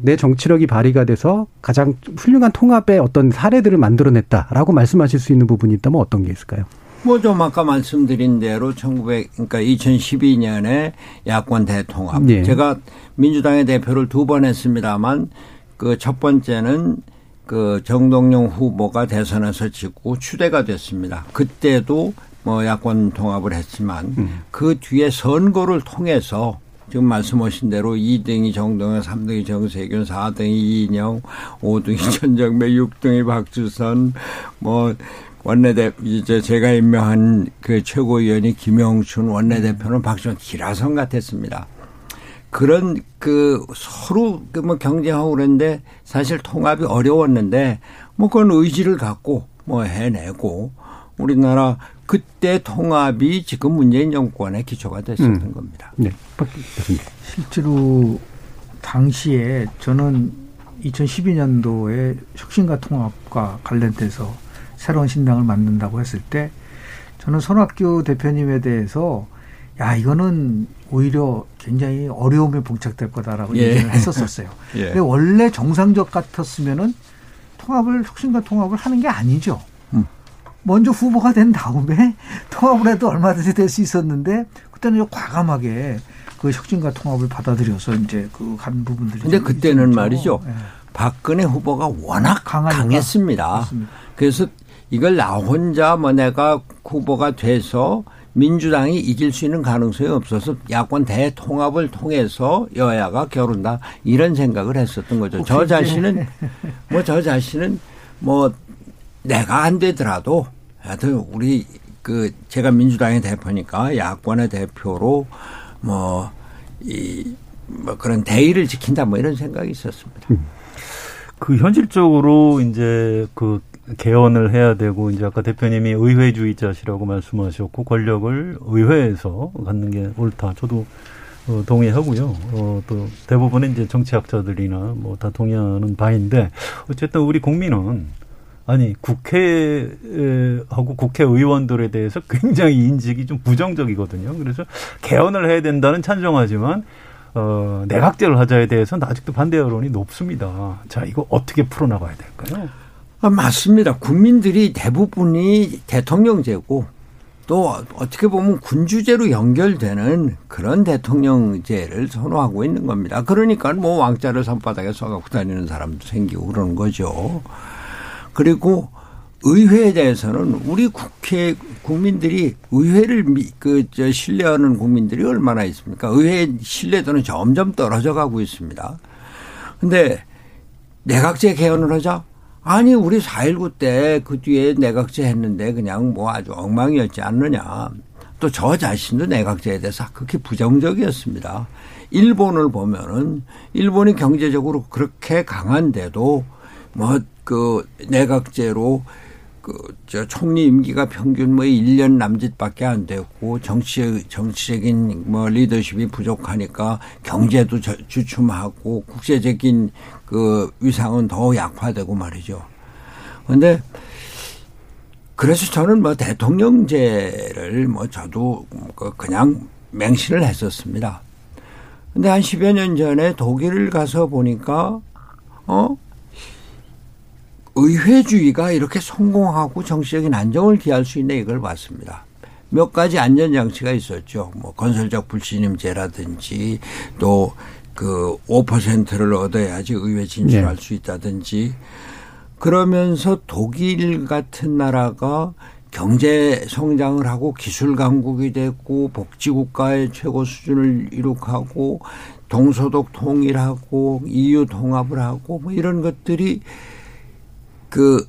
내 정치력이 발휘가 돼서 가장 훌륭한 통합의 어떤 사례들을 만들어냈다라고 말씀하실 수 있는 부분이 있다면 어떤 게 있을까요? 뭐 좀 아까 말씀드린 대로 1900 그러니까 2012년에 야권 대통합. 예. 제가 민주당의 대표를 두 번 했습니다만 그 첫 번째는 그 정동영 후보가 대선에서 지고 추대가 됐습니다. 그때도 뭐 야권 통합을 했지만 그 뒤에 선거를 통해서 지금 말씀하신 대로 2등이 정동영, 3등이 정세균, 4등이 이인영, 5등이 전정배, 6등이 박주선, 뭐 원내대 이제 제가 임명한 그 최고위원이 김영춘 원내대표는 박지원 기라성 같았습니다. 그런 그 서로 그 뭐 경쟁하고 그랬는데 사실 통합이 어려웠는데 뭐 그건 의지를 갖고 뭐 해내고 우리나라 그때 통합이 지금 문재인 정권의 기초가 됐었던 음. 겁니다. 네. 실제로 당시에 저는 2012년도에 혁신과 통합과 관련돼서 새로운 신당을 만든다고 했을 때 저는 손학규 대표님에 대해서 야 이거는 오히려 굉장히 어려움에 봉착될 거다라고 예. 얘기를 했었었어요. 예. 근데 원래 정상적 같았으면은 통합을 혁신과 통합을 하는 게 아니죠. 음. 먼저 후보가 된 다음에 통합을 해도 얼마든지 될 수 있었는데 그때는 좀 과감하게 그 혁신과 통합을 받아들여서 이제 그 간 부분들이. 근데 좀 그때는 있었죠. 말이죠. 예. 박근혜 후보가 워낙 강하니까. 강했습니다. 맞습니다. 그래서 이걸 나 혼자 뭐 내가 후보가 돼서 민주당이 이길 수 있는 가능성이 없어서 야권 대통합을 통해서 여야가 겨룬다 이런 생각을 했었던 거죠. 저 자신은 뭐 저 자신은 뭐 내가 안 되더라도 하여튼 우리 그 제가 민주당의 대표니까 야권의 대표로 뭐 이 뭐 그런 대의를 지킨다 뭐 이런 생각이 있었습니다. 그 현실적으로 이제 그 개헌을 해야 되고 이제 아까 대표님이 의회주의자시라고 말씀하셨고 권력을 의회에서 갖는 게 옳다. 저도 어, 동의하고요. 어, 또 대부분의 이제 정치학자들이나 뭐 다 동의하는 바인데 어쨌든 우리 국민은 아니 국회하고 국회의원들에 대해서 굉장히 인식이 좀 부정적이거든요. 그래서 개헌을 해야 된다는 찬성하지만 어, 내각제를 하자에 대해서는 아직도 반대 여론이 높습니다. 자, 이거 어떻게 풀어나가야 될까요? 아, 맞습니다. 국민들이 대부분이 대통령제고 또 어떻게 보면 군주제로 연결되는 그런 대통령제를 선호하고 있는 겁니다. 그러니까 뭐 왕자를 손바닥에 써갖고 다니는 사람도 생기고 그러는 거죠. 그리고 의회에 대해서는 우리 국회 국민들이 의회를 그 저 신뢰하는 국민들이 얼마나 있습니까? 의회 신뢰도는 점점 떨어져 가고 있습니다. 근데 내각제 개헌을 하자? 아니 우리 4.19 때 그 뒤에 내각제 했는데 그냥 뭐 아주 엉망이었지 않느냐. 또 저 자신도 내각제에 대해서 그렇게 부정적이었습니다. 일본을 보면은 일본이 경제적으로 그렇게 강한데도 뭐 그 내각제로 그저 총리 임기가 평균 뭐 1년 남짓밖에 안 되고 정치 정치적인 뭐 리더십이 부족하니까 경제도 저- 주춤하고 국제적인 그 위상은 더 약화되고 말이죠. 그런데 그래서 저는 뭐 대통령제를 뭐 저도 그 그냥 맹신을 했었습니다. 근데 한 10여 년 전에 독일을 가서 보니까 어 의회주의가 이렇게 성공하고 정치적인 안정을 기할 수 있는 이걸 봤습니다. 몇 가지 안전장치가 있었죠. 뭐 건설적 불신임제라든지 또 그 5%를 얻어야지 의회 진출할 네. 수 있다든지 그러면서 독일 같은 나라가 경제 성장을 하고 기술 강국이 됐고 복지 국가의 최고 수준을 이룩하고 동소독 통일하고 EU 통합을 하고 뭐 이런 것들이 그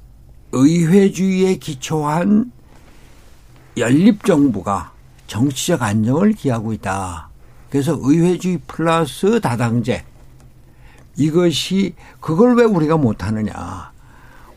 의회주의에 기초한 연립 정부가 정치적 안정을 기하고 있다. 그래서 의회주의 플러스 다당제 이것이 그걸 왜 우리가 못하느냐.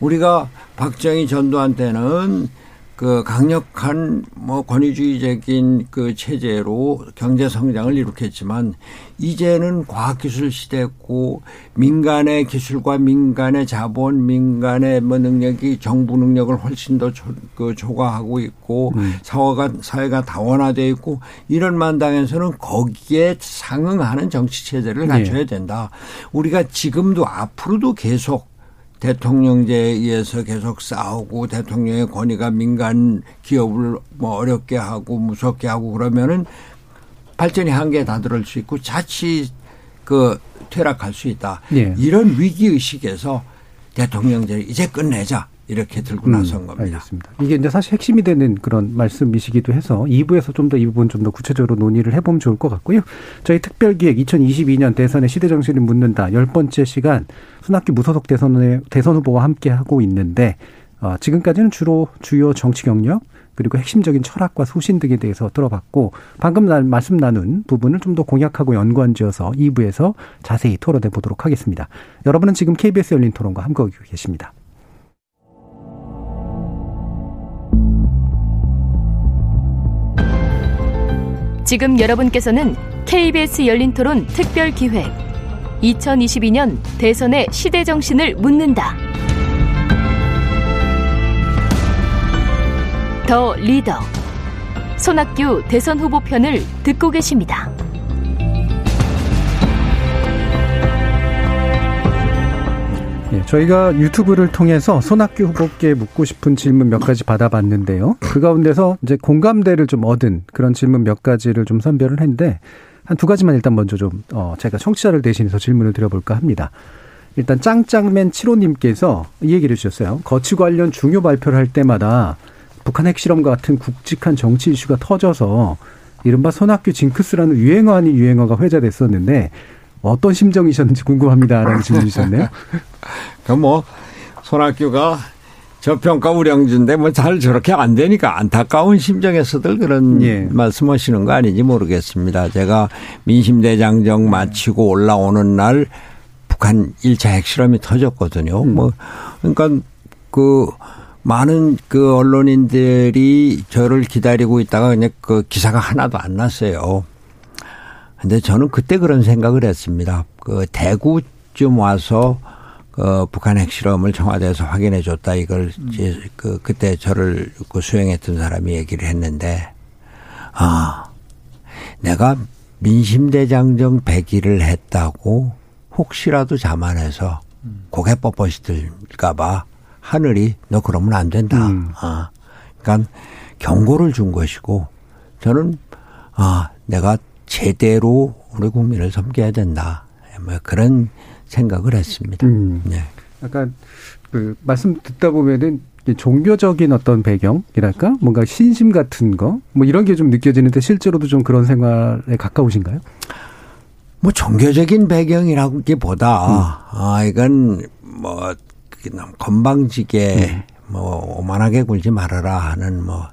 우리가 박정희 전두환 때는 그 강력한 뭐 권위주의적인 그 체제로 경제 성장을 이룩했지만 이제는 과학기술 시대고 민간의 기술과 민간의 자본, 민간의 뭐 능력이 정부 능력을 훨씬 더그 초과하고 있고 음. 사회가 사회가 다원화돼 있고 이런 만당에서는 거기에 상응하는 정치 체제를 갖춰야 네. 된다. 우리가 지금도 앞으로도 계속 대통령제에 의해서 계속 싸우고 대통령의 권위가 민간 기업을 뭐 어렵게 하고 무섭게 하고 그러면은 발전이 한계에 다다를 수 있고 자칫 그 퇴락할 수 있다. 예. 이런 위기 의식에서 대통령제를 이제 끝내자. 이렇게 들고 음, 나선 겁니다. 알겠습니다. 이게 이제 사실 핵심이 되는 그런 말씀이시기도 해서 2부에서 좀 더 이 부분 좀 더 구체적으로 논의를 해보면 좋을 것 같고요. 저희 특별기획 2022년 대선의 시대정신을 묻는다 열 번째 시간 순학규 무소속 대선의 대선 후보와 함께 하고 있는데 어, 지금까지는 주로 주요 정치 경력 그리고 핵심적인 철학과 소신 등에 대해서 들어봤고 방금 날 말씀 나눈 부분을 좀 더 공약하고 연관지어서 2부에서 자세히 토론해 보도록 하겠습니다. 여러분은 지금 KBS 열린 토론과 함께하고 계십니다. 지금 여러분께서는 KBS 열린 토론 특별 기획 2022년 대선의 시대 정신을 묻는다. 더 리더 손학규 대선 후보 편을 듣고 계십니다. 네, 저희가 유튜브를 통해서 손학규 후보께 묻고 싶은 질문 몇 가지 받아봤는데요. 그 가운데서 이제 공감대를 좀 얻은 그런 질문 몇 가지를 좀 선별을 했는데 한 두 가지만 일단 먼저 좀 어, 제가 청취자를 대신해서 질문을 드려볼까 합니다. 일단 짱짱맨 7호님께서 이 얘기를 주셨어요. 거치 관련 중요 발표를 할 때마다 북한 핵실험 같은 굵직한 정치 이슈가 터져서 이른바 손학규 징크스라는 유행어 아닌 유행어가 회자됐었는데 어떤 심정이셨는지 궁금합니다라는 질문이 셨네요 그뭐 손학규가 저평가 우량주인데 뭐 잘 저렇게 안 되니까 안타까운 심정에서들 그런 예. 말씀하시는 거 아닌지 모르겠습니다. 제가 민심대장정 마치고 올라오는 날 북한 1차 핵실험이 터졌거든요. 음. 뭐 그러니까 그 많은 그 언론인들이 저를 기다리고 있다가 그냥 그 기사가 하나도 안 났어요. 근데 저는 그때 그런 생각을 했습니다. 그 대구쯤 와서 그 북한 핵실험을 청와대에서 확인해 줬다 이걸 이제 그 그때 저를 그 수행했던 사람이 얘기를 했는데 아 내가 민심대장정 100일을 했다고 혹시라도 자만해서 고개 뻣뻣이 들까봐 하늘이 너 그러면 안 된다. 음. 아, 그러니까 경고를 준 것이고 저는 아 내가 제대로 우리 국민을 섬겨야 된다. 뭐 그런 생각을 했습니다. 음. 네. 약간 그 말씀 듣다 보면은 종교적인 어떤 배경이랄까 뭔가 신심 같은 거 뭐 이런 게 좀 느껴지는데 실제로도 좀 그런 생활에 가까우신가요? 뭐 종교적인 배경이라기보다 음. 아 이건 뭐 건방지게 음. 뭐 오만하게 굴지 말아라 하는 뭐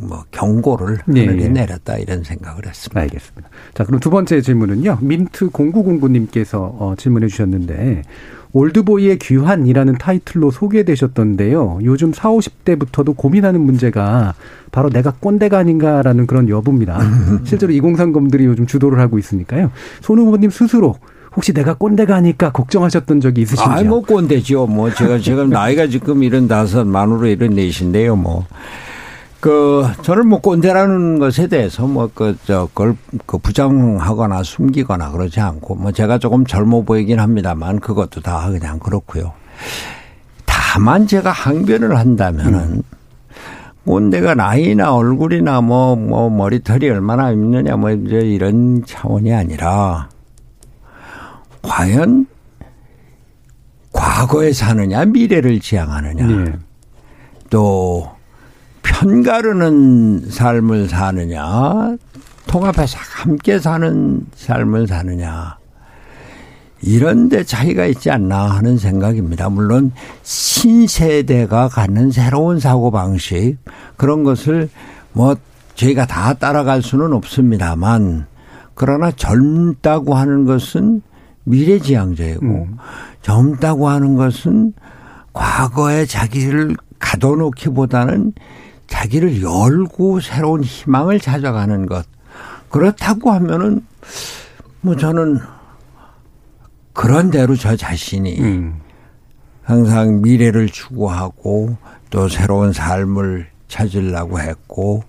뭐뭐 경고를 네. 하늘이 내렸다 이런 생각을 했습니다. 알겠습니다. 자 그럼 두 번째 질문은요. 민트 공구공구님께서 어, 질문해 주셨는데 올드보이의 귀환이라는 타이틀로 소개되셨던데요. 요즘 4, 50대부터도 고민하는 문제가 바로 내가 꼰대가 아닌가라는 그런 여부입니다. 실제로 2030들이 요즘 주도를 하고 있으니까요. 손 후보님 스스로 혹시 내가 꼰대가 아닐까 걱정하셨던 적이 있으신지요? 아이, 뭐 꼰대죠. 뭐 제가 지금 나이가 지금 이런 다섯 만으로 이런 넷인데요. 뭐. 그, 저는 뭐 꼰대라는 것에 대해서 뭐 그, 저, 그 부정하거나 숨기거나 그러지 않고 뭐 제가 조금 젊어 보이긴 합니다만 그것도 다 그냥 그렇고요. 다만 제가 항변을 한다면은 음. 꼰대가 나이나 얼굴이나 뭐, 뭐 머리털이 얼마나 있느냐 뭐 이제 이런 차원이 아니라 과연 과거에 사느냐 미래를 지향하느냐 네. 또 편가르는 삶을 사느냐 통합해서 함께 사는 삶을 사느냐 이런 데 차이가 있지 않나 하는 생각입니다. 물론 신세대가 갖는 새로운 사고 방식 그런 것을 뭐 저희가 다 따라갈 수는 없습니다만 그러나 젊다고 하는 것은 미래지향적이고 음. 젊다고 하는 것은 과거에 자기를 가둬놓기보다는 자기를 열고 새로운 희망을 찾아가는 것. 그렇다고 하면은 뭐 저는 그런 대로 저 자신이 음. 항상 미래를 추구하고 또 새로운 삶을 찾으려고 했고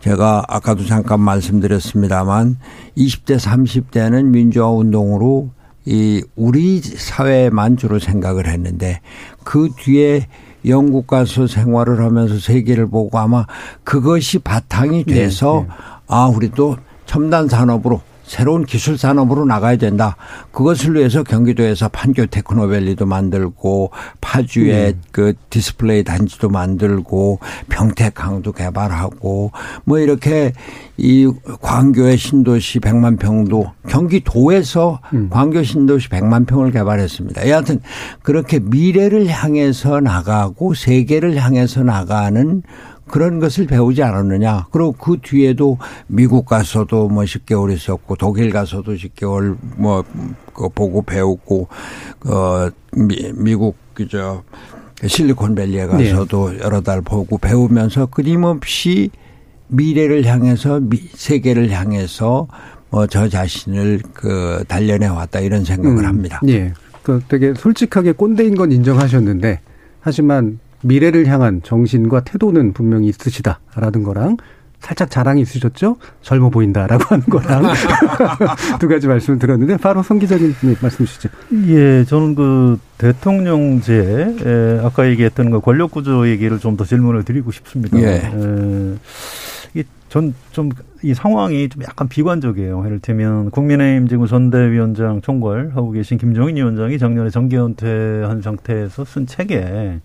제가 아까도 잠깐 말씀드렸습니다만 20대 30대는 민주화 운동으로 이 우리 사회만 주로 생각을 했는데 그 뒤에 영국 가서 생활을 하면서 세계를 보고 아마 그것이 바탕이 돼서 네, 네. 아 우리도 첨단 산업으로 새로운 기술 산업으로 나가야 된다. 그것을 위해서 경기도에서 판교 테크노밸리도 만들고 파주에 음. 그 디스플레이 단지도 만들고 평택항도 개발하고 뭐 이렇게 이 광교의 신도시 100만 평도 경기도에서 음. 광교 신도시 100만 평을 개발했습니다. 여하튼 그렇게 미래를 향해서 나가고 세계를 향해서 나가는 그런 것을 배우지 않았느냐. 그리고 그 뒤에도 미국 가서도 뭐 10개월 있었고 독일 가서도 10개월 뭐그 보고 배웠고 어 미, 미국 그저 실리콘밸리에 가서도 네. 여러 달 보고 배우면서 끊임없이 미래를 향해서 미, 세계를 향해서 뭐저 자신을 그 단련해 왔다 이런 생각을 음, 합니다. 예. 그 되게 솔직하게 꼰대인 건 인정하셨는데 하지만 미래를 향한 정신과 태도는 분명히 있으시다라는 거랑 살짝 자랑이 있으셨죠? 젊어 보인다라고 하는 거랑 두 가지 말씀을 들었는데 바로 성 기자님 말씀 주시죠. 예, 저는 그 대통령제 에, 아까 얘기했던 그 권력 구조 얘기를 좀 더 질문을 드리고 싶습니다. 예. 에, 전좀 이 상황이 좀 약간 비관적이에요. 예를 들면 국민의힘 지금 전대위원장 총괄 하고 계신 김종인 위원장이 작년에 정계 은퇴한 상태에서 쓴 책에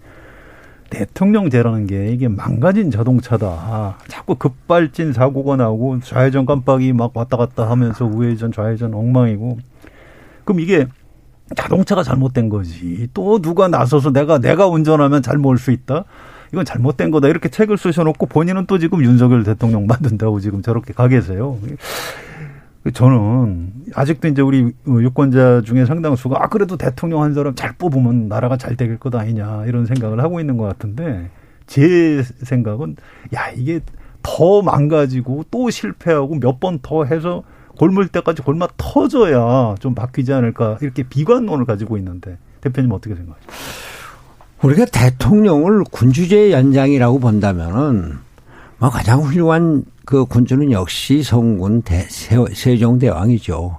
대통령제라는 게 이게 망가진 자동차다. 자꾸 급발진 사고가 나고 좌회전 깜빡이 막 왔다 갔다 하면서 우회전 좌회전 엉망이고. 그럼 이게 자동차가 잘못된 거지. 또 누가 나서서 내가 내가 운전하면 잘몰수 있다. 이건 잘못된 거다. 이렇게 책을 쓰셔놓고 본인은 또 지금 윤석열 대통령 만든다고 지금 저렇게 가 계세요. 저는 아직도 이제 우리 유권자 중에 상당수가 아 그래도 대통령 한 사람 잘 뽑으면 나라가 잘 될 것 아니냐 이런 생각을 하고 있는 것 같은데 제 생각은 야 이게 더 망가지고 또 실패하고 몇 번 더 해서 골물 때까지 골마 터져야 좀 바뀌지 않을까 이렇게 비관론을 가지고 있는데 대표님 어떻게 생각하세요? 우리가 대통령을 군주제 연장이라고 본다면은 뭐 가장 훌륭한 그 군주는 역시 성군 대, 세종대왕이죠.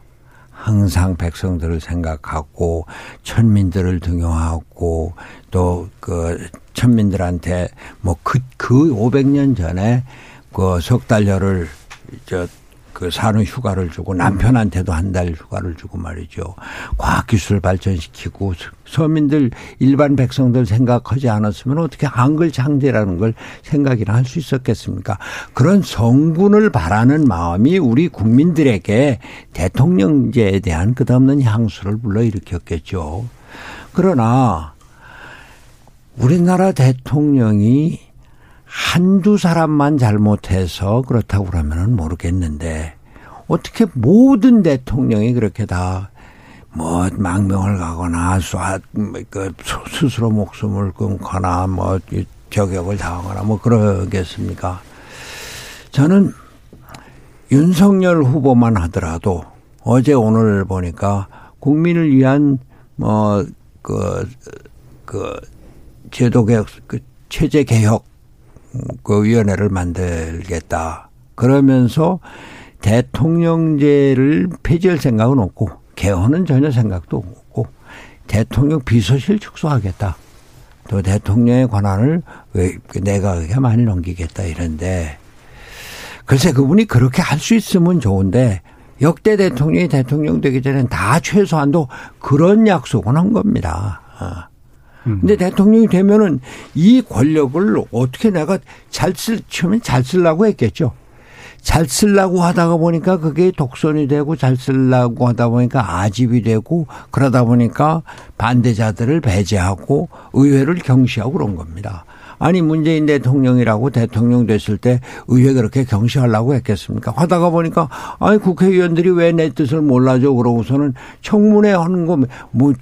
항상 백성들을 생각하고 천민들을 등용하고 또 그 천민들한테 뭐 그그 그 500년 전에 그 석 달러를 저 그 사는 휴가를 주고 남편한테도 한 달 휴가를 주고 말이죠. 과학 기술 발전시키고 서민들 일반 백성들 생각하지 않았으면 어떻게 한글 창제라는 걸 생각이나 할 수 있었겠습니까? 그런 성군을 바라는 마음이 우리 국민들에게 대통령제에 대한 끝없는 향수를 불러일으켰겠죠. 그러나 우리나라 대통령이 한두 사람만 잘못해서 그렇다고 그러면은 모르겠는데 어떻게 모든 대통령이 그렇게 다 뭐 망명을 가거나 쏴, 그 스스로 목숨을 끊거나 뭐 저격을 당하거나 뭐 그러겠습니까? 저는 윤석열 후보만 하더라도 어제 오늘 보니까 국민을 위한 뭐그그 제도 개혁 그 체제 개혁 그 위원회를 만들겠다. 그러면서 대통령제를 폐지할 생각은 없고 개헌은 전혀 생각도 없고 대통령 비서실 축소하겠다. 또 대통령의 권한을 내각에게 많이 넘기겠다 이런데 글쎄 그분이 그렇게 할 수 있으면 좋은데 역대 대통령이 대통령 되기 전엔 다 최소한도 그런 약속은 한 겁니다. 어. 음. 근데 대통령이 되면은 이 권력을 어떻게 내가 잘 쓸, 처음엔 잘 쓰려고 했겠죠. 잘 쓰려고 하다가 보니까 그게 독선이 되고 잘 쓰려고 하다 보니까 아집이 되고 그러다 보니까 반대자들을 배제하고 의회를 경시하고 그런 겁니다. 아니 문재인 대통령이라고 대통령 됐을 때 의회 그렇게 경시하려고 했겠습니까? 하다가 보니까 아니 국회의원들이 왜 내 뜻을 몰라줘 그러고서는 청문회 하는 거 뭐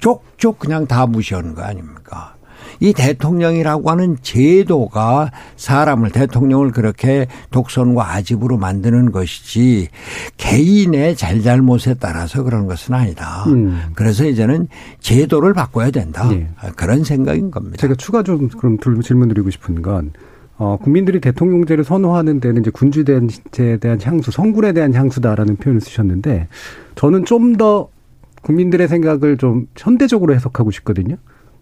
쪽쪽 그냥 다 무시하는 거 아닙니까? 이 대통령이라고 하는 제도가 사람을 대통령을 그렇게 독선과 아집으로 만드는 것이지 개인의 잘잘못에 따라서 그런 것은 아니다. 음. 그래서 이제는 제도를 바꿔야 된다. 네. 그런 생각인 겁니다. 제가 추가 좀 그럼 질문 드리고 싶은 건 어, 국민들이 대통령제를 선호하는 데는 이제 군주제에 대한 향수, 성군에 대한 향수다라는 표현을 쓰셨는데 저는 좀 더 국민들의 생각을 좀 현대적으로 해석하고 싶거든요.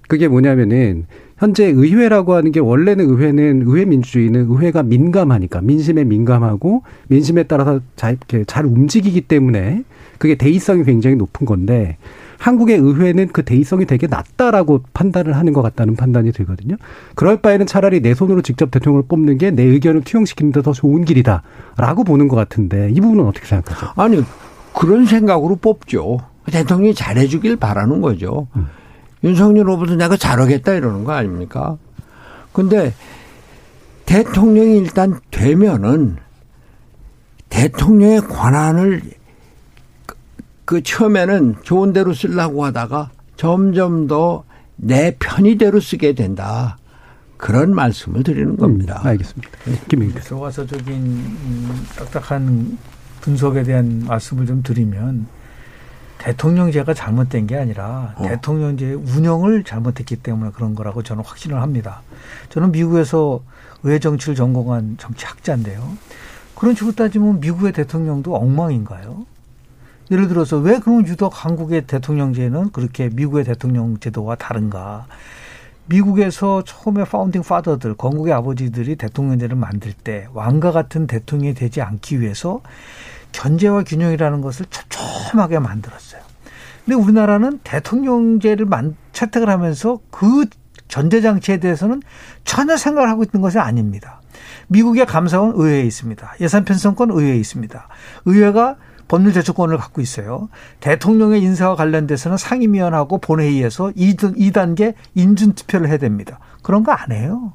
그게 뭐냐면은 현재 의회라고 하는 게 원래는 의회는 의회 민주주의는 의회가 민감하니까 민심에 민감하고 민심에 따라서 잘 이렇게 잘 움직이기 때문에 그게 대의성이 굉장히 높은 건데 한국의 의회는 그 대의성이 되게 낮다라고 판단을 하는 것 같다는 판단이 들거든요. 그럴 바에는 차라리 내 손으로 직접 대통령을 뽑는 게 내 의견을 투영시키는 데 더 좋은 길이다라고 보는 것 같은데 이 부분은 어떻게 생각하세요? 아니 그런 생각으로 뽑죠. 대통령이 잘해주길 바라는 거죠. 음. 윤석열 후보도 내가 잘하겠다 이러는 거 아닙니까? 근데 대통령이 일단 되면은 대통령의 권한을 그, 그 처음에는 좋은 대로 쓰려고 하다가 점점 더 내 편의대로 쓰게 된다. 그런 말씀을 드리는 겁니다. 음, 알겠습니다. 김민규. 교과서적인 음, 딱딱한 분석에 대한 말씀을 좀 드리면 대통령제가 잘못된 게 아니라 어. 대통령제 운영을 잘못했기 때문에 그런 거라고 저는 확신을 합니다. 저는 미국에서 의회 정치를 전공한 정치학자인데요. 그런 식으로 따지면 미국의 대통령도 엉망인가요? 예를 들어서 왜 그럼 유독 한국의 대통령제는 그렇게 미국의 대통령 제도와 다른가? 미국에서 처음에 파운딩 파더들, 건국의 아버지들이 대통령제를 만들 때 왕과 같은 대통령이 되지 않기 위해서 견제와 균형이라는 것을 촘촘하게 만들었어요. 근데 우리나라는 대통령제를 만, 채택을 하면서 그 전제장치에 대해서는 전혀 생각을 하고 있는 것이 아닙니다. 미국의 감사원 의회에 있습니다. 예산 편성권 의회에 있습니다. 의회가 법률 제초권을 갖고 있어요. 대통령의 인사와 관련돼서는 상임위원하고 본회의에서 2단계 인준 투표를 해야 됩니다. 그런 거 안 해요.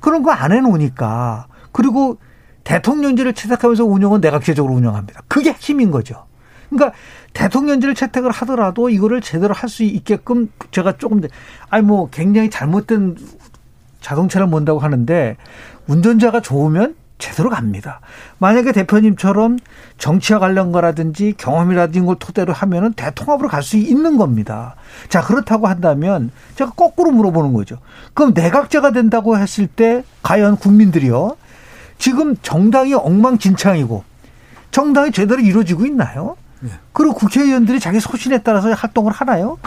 그런 거 안 해놓으니까 그리고 대통령제를 채택하면서 운영은 내각제적으로 운영합니다. 그게 핵심인 거죠. 그러니까 대통령제를 채택을 하더라도 이거를 제대로 할 수 있게끔 제가 조금 아니 뭐 굉장히 잘못된 자동차를 몬다고 하는데 운전자가 좋으면 제대로 갑니다. 만약에 대표님처럼 정치와 관련 거라든지 경험이라든지 걸 토대로 하면은 대통합으로 갈 수 있는 겁니다. 자, 그렇다고 한다면 제가 거꾸로 물어보는 거죠. 그럼 내각제가 된다고 했을 때 과연 국민들이요. 지금 정당이 엉망진창이고 정당이 제대로 이루어지고 있나요? 네. 그리고 국회의원들이 자기 소신에 따라서 활동을 하나요?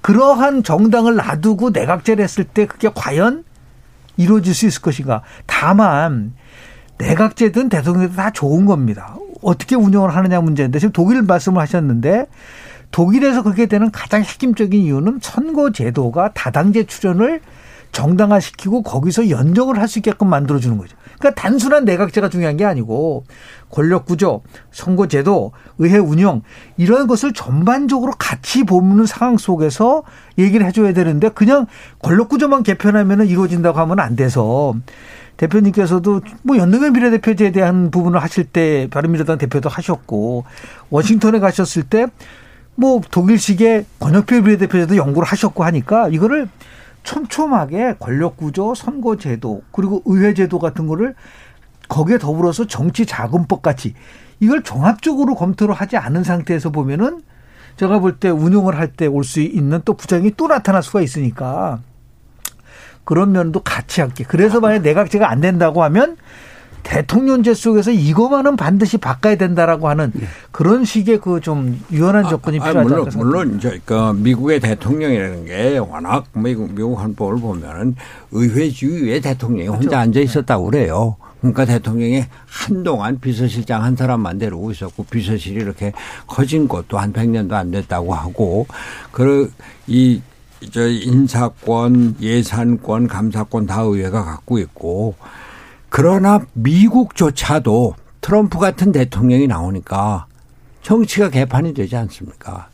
그러한 정당을 놔두고 내각제를 했을 때 그게 과연 이루어질 수 있을 것인가? 다만 내각제든 대통령제든 다 좋은 겁니다. 어떻게 운영을 하느냐 문제인데 지금 독일 말씀을 하셨는데 독일에서 그렇게 되는 가장 핵심적인 이유는 선거 제도가 다당제 출연을 정당화시키고 거기서 연정을 할 수 있게끔 만들어주는 거죠. 그러니까 단순한 내각제가 중요한 게 아니고 권력 구조, 선거제도, 의회 운영 이런 것을 전반적으로 같이 보는 상황 속에서 얘기를 해줘야 되는데 그냥 권력 구조만 개편하면 이루어진다고 하면 안 돼서 대표님께서도 뭐 연동형 비례대표제에 대한 부분을 하실 때 바른미래당 대표도 하셨고 워싱턴에 가셨을 때 뭐 독일식의 권역표 비례대표제도 연구를 하셨고 하니까 이거를 촘촘하게 권력구조, 선거제도, 그리고 의회제도 같은 거를 거기에 더불어서 정치자금법 같이 이걸 종합적으로 검토를 하지 않은 상태에서 보면은 제가 볼 때 운용을 할 때 올 수 있는 또 부작용이 또 나타날 수가 있으니까 그런 면도 같이 할게. 그래서 만약 내각제가 안 된다고 하면 대통령제 속에서 이거만은 반드시 바꿔야 된다라고 하는 네. 그런 식의 그 좀 유연한 조건이 아, 필요하다. 아, 물론 물론 이제 그 미국의 대통령이라는 게 워낙 미국 미국 헌법을 보면은 의회주의의 대통령이 그렇죠. 혼자 앉아 있었다고 그래요. 그러니까 대통령이 한동안 비서실장 한 사람만 데리고 있었고 비서실이 이렇게 커진 것도 한 100년도 안 됐다고 하고 그이 저 인사권, 예산권, 감사권 다 의회가 갖고 있고 그러나 미국조차도 트럼프 같은 대통령이 나오니까 정치가 개판이 되지 않습니까?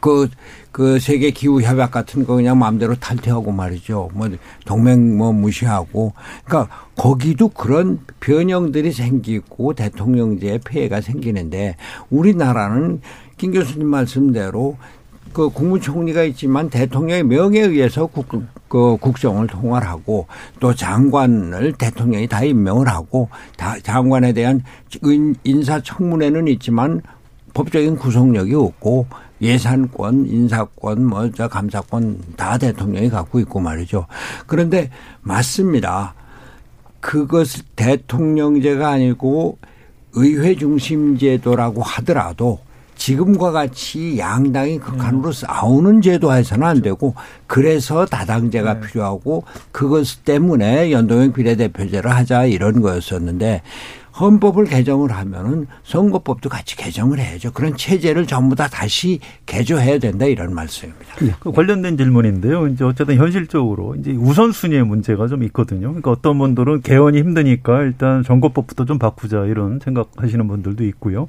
그, 그 세계 기후 협약 같은 거 그냥 마음대로 탈퇴하고 말이죠. 뭐 동맹 뭐 무시하고. 그러니까 거기도 그런 변형들이 생기고 대통령제의 폐해가 생기는데 우리나라는 김 교수님 말씀대로 그 국무총리가 있지만 대통령의 명예에 의해서 국, 그 국정을 통할하고 또 장관을 대통령이 다 임명을 하고 다 장관에 대한 인사청문회는 있지만 법적인 구속력이 없고 예산권, 인사권, 뭐 저 감사권 다 대통령이 갖고 있고 말이죠. 그런데 맞습니다. 그것을 대통령제가 아니고 의회 중심 제도라고 하더라도 지금과 같이 양당이 극한으로 음. 싸우는 제도에서는 안 되고 그래서 다당제가 네. 필요하고 그것 때문에 연동형 비례대표제를 하자 이런 거였었는데 헌법을 개정을 하면은 선거법도 같이 개정을 해야죠. 그런 체제를 전부 다 다시 개조해야 된다 이런 말씀입니다. 네. 그 관련된 질문인데요. 이제 어쨌든 현실적으로 이제 우선순위의 문제가 좀 있거든요. 그러니까 어떤 분들은 개헌이 힘드니까 일단 선거법부터 좀 바꾸자 이런 생각하시는 분들도 있고요.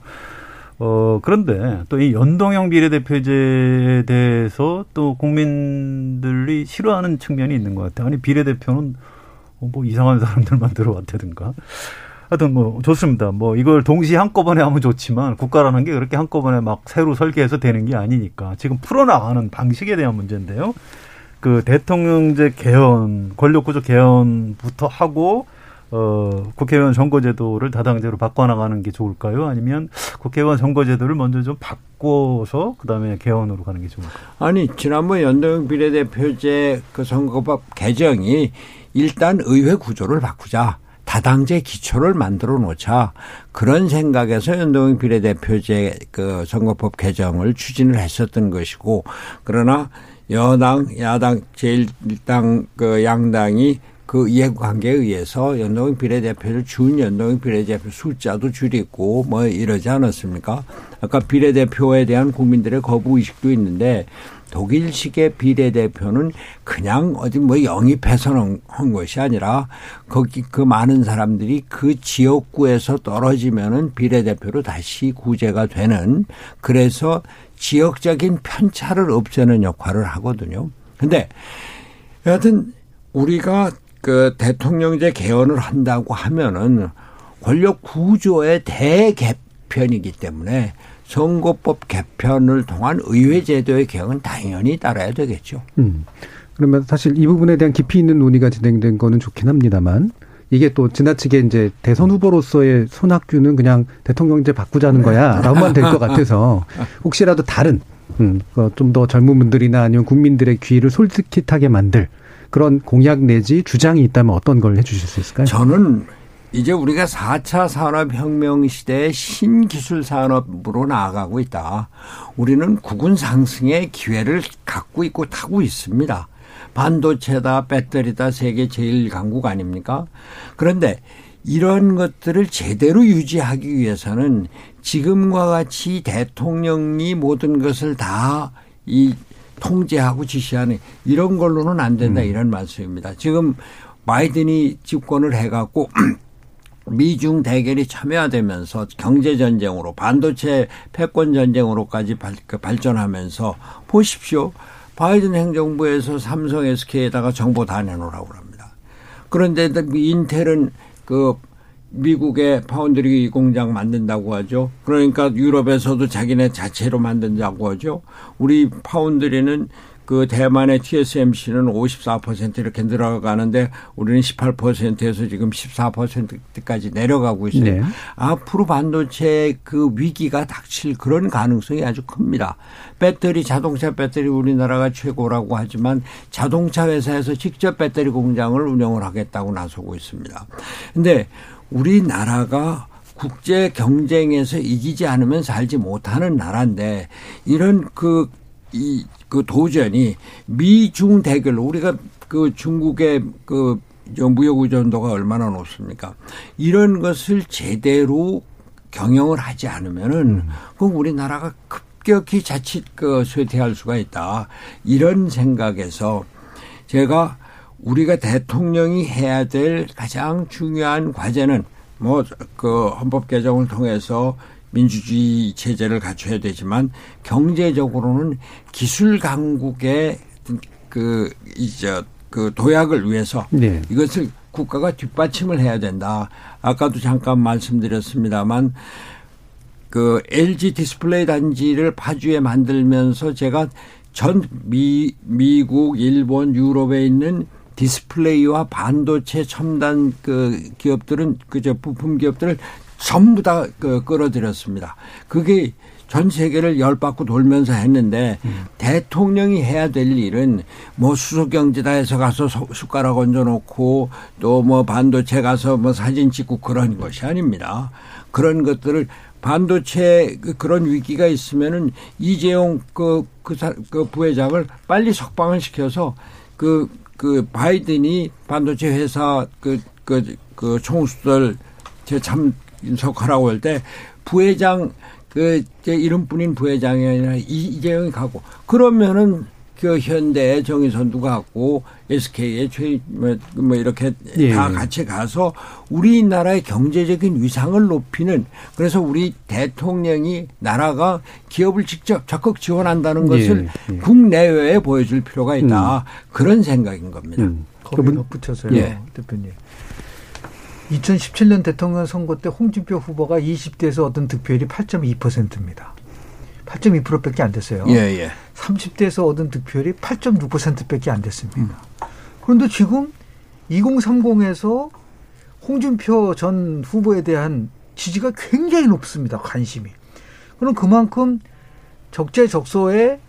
어, 그런데 또 이 연동형 비례대표제에 대해서 또 국민들이 싫어하는 측면이 있는 것 같아요. 아니, 비례대표는 뭐 이상한 사람들만 들어왔다든가. 하여튼 뭐 좋습니다. 뭐 이걸 동시에 한꺼번에 하면 좋지만 국가라는 게 그렇게 한꺼번에 막 새로 설계해서 되는 게 아니니까 지금 풀어나가는 방식에 대한 문제인데요. 그 대통령제 개헌, 권력구조 개헌부터 하고 어, 국회의원 선거제도를 다당제로 바꿔나가는 게 좋을까요? 아니면 국회의원 선거제도를 먼저 좀 바꿔서 그다음에 개헌으로 가는 게 좋을까요? 아니 지난번 연동 비례대표제 그 선거법 개정이 일단 의회 구조를 바꾸자. 다당제 기초를 만들어 놓자 그런 생각에서 연동형 비례대표제 그 선거법 개정을 추진을 했었던 것이고 그러나 여당 야당 제일당 그 양당이 그 이해관계에 의해서 연동형 비례대표를 준 연동형 비례대표 숫자도 줄이고 뭐 이러지 않았습니까? 아까 비례대표에 대한 국민들의 거부 의식도 있는데 독일식의 비례대표는 그냥 어디 뭐 영입해서 한 것이 아니라 거기 그 많은 사람들이 그 지역구에서 떨어지면은 비례대표로 다시 구제가 되는 그래서 지역적인 편차를 없애는 역할을 하거든요. 근데 여하튼 우리가 그 대통령제 개헌을 한다고 하면은 권력 구조의 대개편이기 때문에 선거법 개편을 통한 의회 제도의 개혁은 당연히 따라야 되겠죠. 음. 그러면 사실 이 부분에 대한 깊이 있는 논의가 진행된 거는 좋긴 합니다만 이게 또 지나치게 이제 대선 후보로서의 손학규는 그냥 대통령제 바꾸자는 네. 거야 라고만 될 것 같아서 혹시라도 다른 음, 그 좀더 젊은 분들이나 아니면 국민들의 귀를 솔깃하게 만들 그런 공약 내지 주장이 있다면 어떤 걸 해주실 수 있을까요? 저는 이제 우리가 4차 산업혁명 시대의 신기술 산업으로 나아가고 있다. 우리는 국군 상승의 기회를 갖고 있고 타고 있습니다. 반도체다, 배터리다, 세계 제일 강국 아닙니까? 그런데 이런 것들을 제대로 유지하기 위해서는 지금과 같이 대통령이 모든 것을 다 이 통제하고 지시하는 이런 걸로는 안 된다 음. 이런 말씀입니다. 지금 바이든이 집권을 해갖고 미중 대결이 참여되면서 경제 전쟁으로 반도체 패권 전쟁으로까지 발, 그 발전하면서 보십시오. 바이든 행정부에서 삼성 SK에다가 정보 다 내놓으라고 합니다. 그런데 인텔은 그 미국의 파운드리 공장 만든다고 하죠. 그러니까 유럽에서도 자기네 자체로 만든다고 하죠. 우리 파운드리는 그 대만의 TSMC는 54% 이렇게 늘어가는데 우리는 18%에서 지금 14%까지 내려가고 있어요. 네. 앞으로 반도체 그 위기가 닥칠 그런 가능성이 아주 큽니다. 배터리 자동차 배터리 우리나라가 최고라고 하지만 자동차 회사에서 직접 배터리 공장을 운영을 하겠다고 나서고 있습니다. 근데 우리나라가 국제 경쟁에서 이기지 않으면 살지 못하는 나라인데 이런 그, 이, 그 도전이 미중 대결로 우리가 그 중국의 그 무역 의존도가 얼마나 높습니까? 이런 것을 제대로 경영을 하지 않으면은 그럼 우리나라가 급격히 자칫 그 쇠퇴할 수가 있다. 이런 생각에서 제가 우리가 대통령이 해야 될 가장 중요한 과제는 뭐 그 헌법 개정을 통해서 민주주의 체제를 갖춰야 되지만 경제적으로는 기술 강국의 그 이제 그 도약을 위해서 네. 이것을 국가가 뒷받침을 해야 된다. 아까도 잠깐 말씀드렸습니다만 그 LG 디스플레이 단지를 파주에 만들면서 제가 전 미, 미국, 일본, 유럽에 있는 디스플레이와 반도체 첨단 그 기업들은 그저 부품 기업들을 전부 다 그 끌어들였습니다. 그게 전 세계를 열 바퀴 돌면서 했는데 음. 대통령이 해야 될 일은 뭐 수소경제다해서 가서 숟가락 얹어놓고 또 뭐 반도체 가서 뭐 사진 찍고 그런 것이 아닙니다. 그런 것들을 반도체 그 그런 위기가 있으면은 이재용 그, 그, 그 부회장을 빨리 석방을 시켜서 그, 그 바이든이 반도체 회사 그, 그, 그 총수들 참석하라고 할 때 부회장 그 이름뿐인 부회장이 아니라 이재용이 가고 그러면은 그 현대 정의선도 가고 SK의 최, 뭐, 뭐 이렇게 예. 다 같이 가서 우리나라의 경제적인 위상을 높이는 그래서 우리 대통령이 나라가 기업을 직접 적극 지원한다는 것을 예. 예. 국내외에 보여줄 필요가 있다. 음. 그런 생각인 겁니다. 음. 거기 덧붙여서요. 예. 대표님. 2017년 대통령 선거 때 홍준표 후보가 20대에서 얻은 득표율이 8.2%입니다. 8.2%밖에 안 됐어요. 예, 예. 30대에서 얻은 득표율이 8.6%밖에 안 됐습니다. 음. 그런데 지금 2030에서 홍준표 전 후보에 대한 지지가 굉장히 높습니다. 관심이. 그럼 그만큼 적재적소에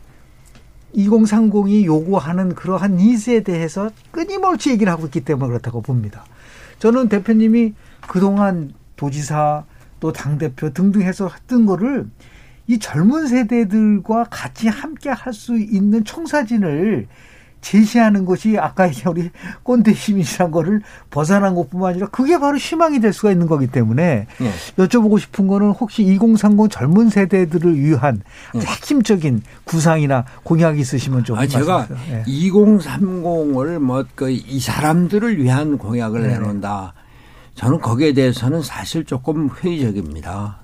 2030이 요구하는 그러한 니즈에 대해서 끊임없이 얘기를 하고 있기 때문에 그렇다고 봅니다. 저는 대표님이 그동안 도지사 또 당대표 등등 해서 했던 거를 이 젊은 세대들과 같이 함께 할 수 있는 청사진을 제시하는 것이 아까 우리 꼰대 시민이란 거를 벗어난 것뿐만 아니라 그게 바로 희망이 될 수가 있는 거기 때문에 네. 여쭤보고 싶은 거는 혹시 2030 젊은 세대들을 위한 네. 핵심적인 구상이나 공약이 있으시면 좀. 아, 제가 네. 2030을 뭐 그 이 사람들을 위한 공약을 네. 내놓는다. 저는 거기에 대해서는 사실 조금 회의적입니다.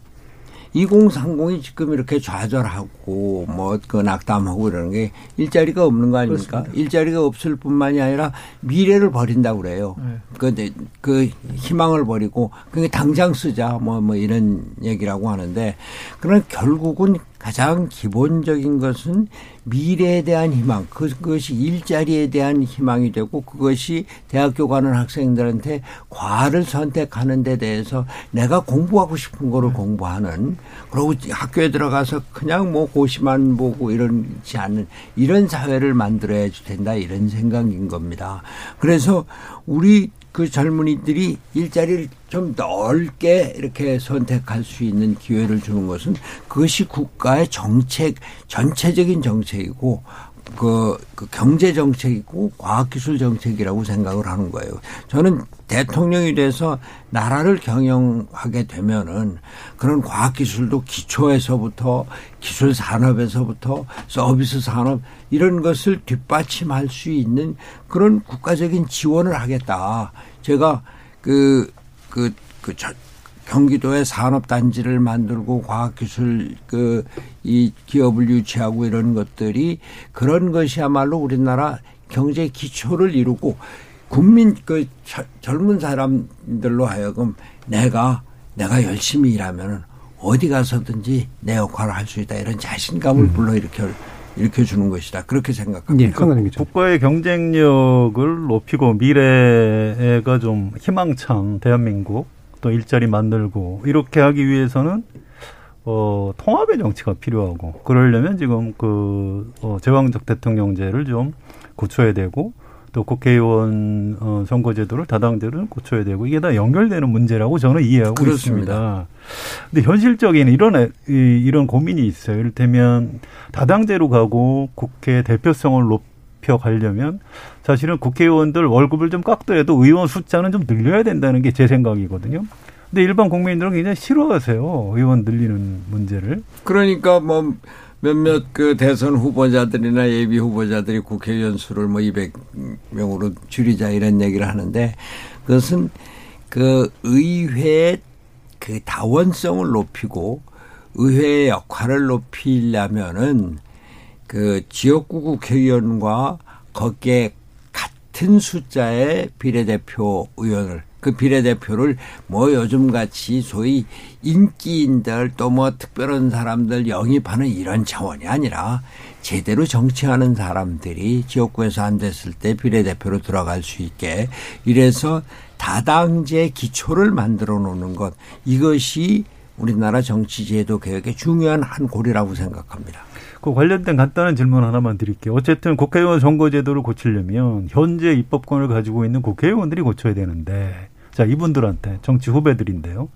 2030이 지금 이렇게 좌절하고 뭐 그 낙담하고 이러는 게 일자리가 없는 거 아닙니까? 그렇습니다. 일자리가 없을 뿐만이 아니라 미래를 버린다고 그래요. 네. 그, 그 희망을 버리고 그게 당장 쓰자 뭐, 뭐 이런 얘기라고 하는데 그러나 결국은 가장 기본적인 것은 미래에 대한 희망, 그것이 일자리에 대한 희망이 되고 그것이 대학교 가는 학생들한테 과를 선택하는 데 대해서 내가 공부하고 싶은 거를 공부하는 그리고 학교에 들어가서 그냥 뭐 고시만 보고 이러지 않는 이런 사회를 만들어야 된다 이런 생각인 겁니다. 그래서 우리 그 젊은이들이 일자리를 좀 넓게 이렇게 선택할 수 있는 기회를 주는 것은 그것이 국가의 정책, 전체적인 정책이고 그, 그 경제 정책이고 과학기술 정책이라고 생각을 하는 거예요. 저는 대통령이 돼서 나라를 경영하게 되면은 그런 과학기술도 기초에서부터 기술 산업에서부터 서비스 산업 이런 것을 뒷받침할 수 있는 그런 국가적인 지원을 하겠다. 제가 그, 그, 그, 저, 경기도에 산업단지를 만들고 과학기술 그 이 기업을 유치하고 이런 것들이 그런 것이야말로 우리나라 경제 기초를 이루고 국민 그 젊은 사람들로 하여금 내가 내가 열심히 일하면은 어디 가서든지 내 역할을 할 수 있다 이런 자신감을 음. 불러일으켜 일으켜 주는 것이다 그렇게 생각합니다. 예, 국가의 경쟁력을 높이고 미래가 좀 희망찬 대한민국 또 일자리 만들고 이렇게 하기 위해서는 어, 통합의 정치가 필요하고 그러려면 지금 그 어, 제왕적 대통령제를 좀 고쳐야 되고 또 국회의원 어, 선거제도를 다당제를 고쳐야 되고 이게 다 연결되는 문제라고 저는 이해하고 그렇습니다. 있습니다. 근데 현실적인 이런 이런 고민이 있어요. 이를테면 다당제로 가고 국회 대표성을 높여 가려면 사실은 국회의원들 월급을 좀 깎더라도 의원 숫자는 좀 늘려야 된다는 게 제 생각이거든요. 근데 일반 국민들은 굉장히 싫어하세요. 의원 늘리는 문제를. 그러니까 뭐 몇몇 그 대선 후보자들이나 예비 후보자들이 국회의원 수를 뭐 200명으로 줄이자 이런 얘기를 하는데 그것은 그 의회의 그 다원성을 높이고 의회의 역할을 높이려면은 그 지역구 국회의원과 거기에 같은 숫자의 비례대표 의원을 그 비례대표를 뭐 요즘 같이 소위 인기인들 또 뭐 특별한 사람들 영입하는 이런 차원이 아니라 제대로 정치하는 사람들이 지역구에서 안 됐을 때 비례대표로 들어갈 수 있게 이래서 다당제 기초를 만들어 놓는 것 이것이 우리나라 정치제도 개혁의 중요한 한 골이라고 생각합니다. 그 관련된 간단한 질문 하나만 드릴게요. 어쨌든 국회의원 선거제도를 고치려면 현재 입법권을 가지고 있는 국회의원들이 고쳐야 되는데, 자, 이분들한테 정치 후배들인데요.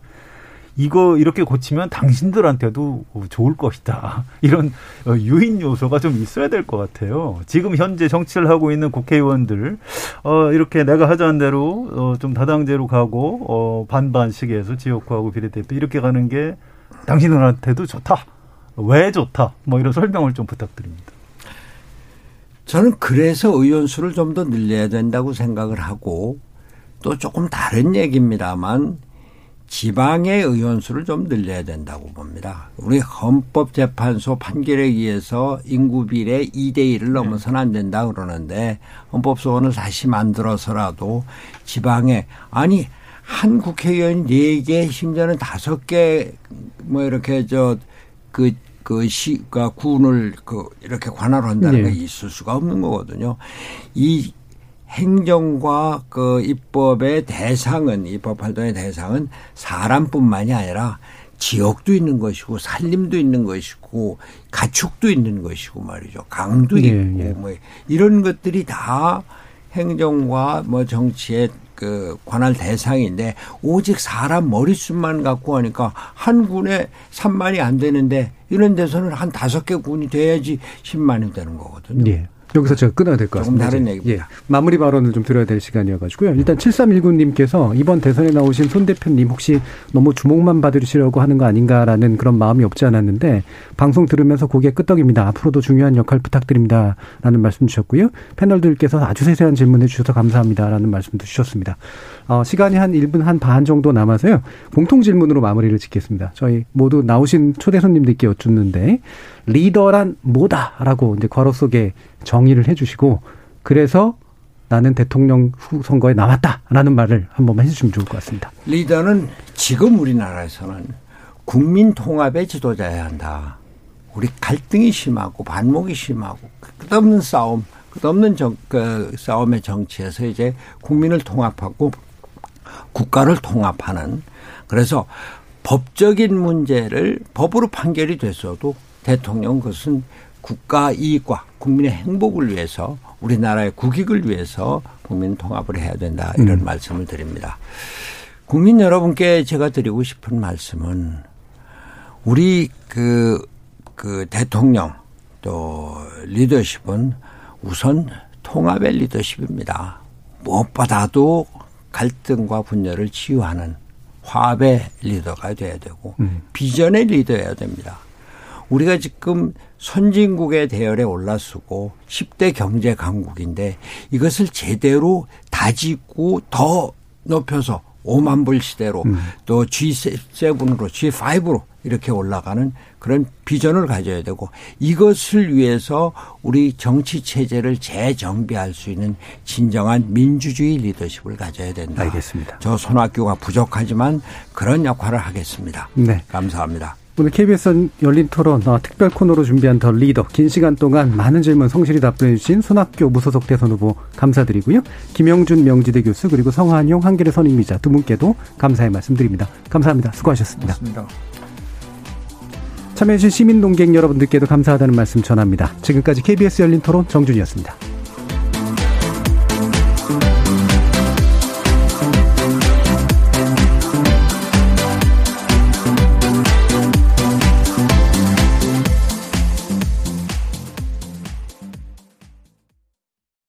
이거 이렇게 고치면 당신들한테도 좋을 것이다. 이런 유인 요소가 좀 있어야 될 것 같아요. 지금 현재 정치를 하고 있는 국회의원들, 어, 이렇게 내가 하자는 대로, 어, 좀 다당제로 가고, 어, 반반씩 해서 지역구하고 비례대표 이렇게 가는 게 당신들한테도 좋다. 왜 좋다. 뭐 이런 설명을 좀 부탁드립니다. 저는 그래서 의원 수를 좀 더 늘려야 된다고 생각을 하고 또 조금 다른 얘기입니다만 지방의 의원 수를 좀 늘려야 된다고 봅니다. 우리 헌법재판소 판결에 의해서 인구 비례 2대 1을 넘어서는 안 된다 그러는데 헌법소원을 다시 만들어서라도 지방에 아니 한 국회의원이 4개 심지어는 5개 뭐 이렇게 저그 그 시 가 군을 그 이렇게 관할을 한다는 네. 게 있을 수가 없는 거거든요. 이 행정과 그 입법의 대상은 입법 활동의 대상은 사람뿐만이 아니라 지역도 있는 것이고 산림도 있는 것이고 가축도 있는 것이고 말이죠. 강도 네, 있고 네. 뭐 이런 것들이 다 행정과 뭐 정치의 그 관할 대상인데 오직 사람 머릿수만 갖고 하니까 한 군에 3만이 안 되는데 이런 데서는 한 다섯 개 군이 돼야지 10만이 되는 거거든요. 네. 여기서 제가 끊어야 될 것 같습니다. 다른 얘기입니다. 예. 마무리 발언을 좀 드려야 될 시간이어가지고요. 일단 7319님께서 이번 대선에 나오신 손 대표님 혹시 너무 주목만 받으시려고 하는 거 아닌가라는 그런 마음이 없지 않았는데 방송 들으면서 고개 끄덕입니다. 앞으로도 중요한 역할 부탁드립니다. 라는 말씀 주셨고요. 패널들께서 아주 세세한 질문해 주셔서 감사합니다. 라는 말씀도 주셨습니다. 어, 시간이 한 1분 한 반 정도 남아서요. 공통 질문으로 마무리를 짓겠습니다. 저희 모두 나오신 초대 손님들께 여쭙는데 리더란 뭐다라고 이제 괄호 속에 정의를 해 주시고 그래서 나는 대통령 후 선거에 나왔다라는 말을 한 번만 해주시면 좋을 것 같습니다. 리더는 지금 우리나라에서는 국민 통합의 지도자야 한다. 우리 갈등이 심하고 반목이 심하고 끝없는 싸움, 끝없는 정, 그 싸움의 정치에서 이제 국민을 통합하고 국가를 통합하는 그래서 법적인 문제를 법으로 판결이 됐어도 대통령 그것은 국가 이익과 국민의 행복을 위해서 우리나라의 국익을 위해서 국민 통합을 해야 된다 이런 음. 말씀을 드립니다. 국민 여러분께 제가 드리고 싶은 말씀은 우리 그, 그 대통령 또 리더십은 우선 통합의 리더십입니다. 무엇보다도 갈등과 분열을 치유하는 화합의 리더가 돼야 되고 음. 비전의 리더여야 됩니다. 우리가 지금 선진국의 대열에 올라서고 10대 경제 강국인데 이것을 제대로 다지고 더 높여서 5만 불 시대로 음. 또 G7으로 G5로 이렇게 올라가는 그런 비전을 가져야 되고 이것을 위해서 우리 정치 체제를 재정비할 수 있는 진정한 민주주의 리더십을 가져야 된다. 알겠습니다. 저 손학규가 부족하지만 그런 역할을 하겠습니다. 네. 감사합니다. 오늘 KBS 열린 토론 어, 특별 코너로 준비한 더 리더 긴 시간 동안 많은 질문 성실히 답변해 주신 손학교 무소속 대선 후보 감사드리고요. 김영준 명지대 교수 그리고 성한용 한겨레 선임기자 두 분께도 감사의 말씀드립니다. 감사합니다. 수고하셨습니다. 고맙습니다. 참여해주신 시민 동객 여러분들께도 감사하다는 말씀 전합니다. 지금까지 KBS 열린 토론 정준이었습니다.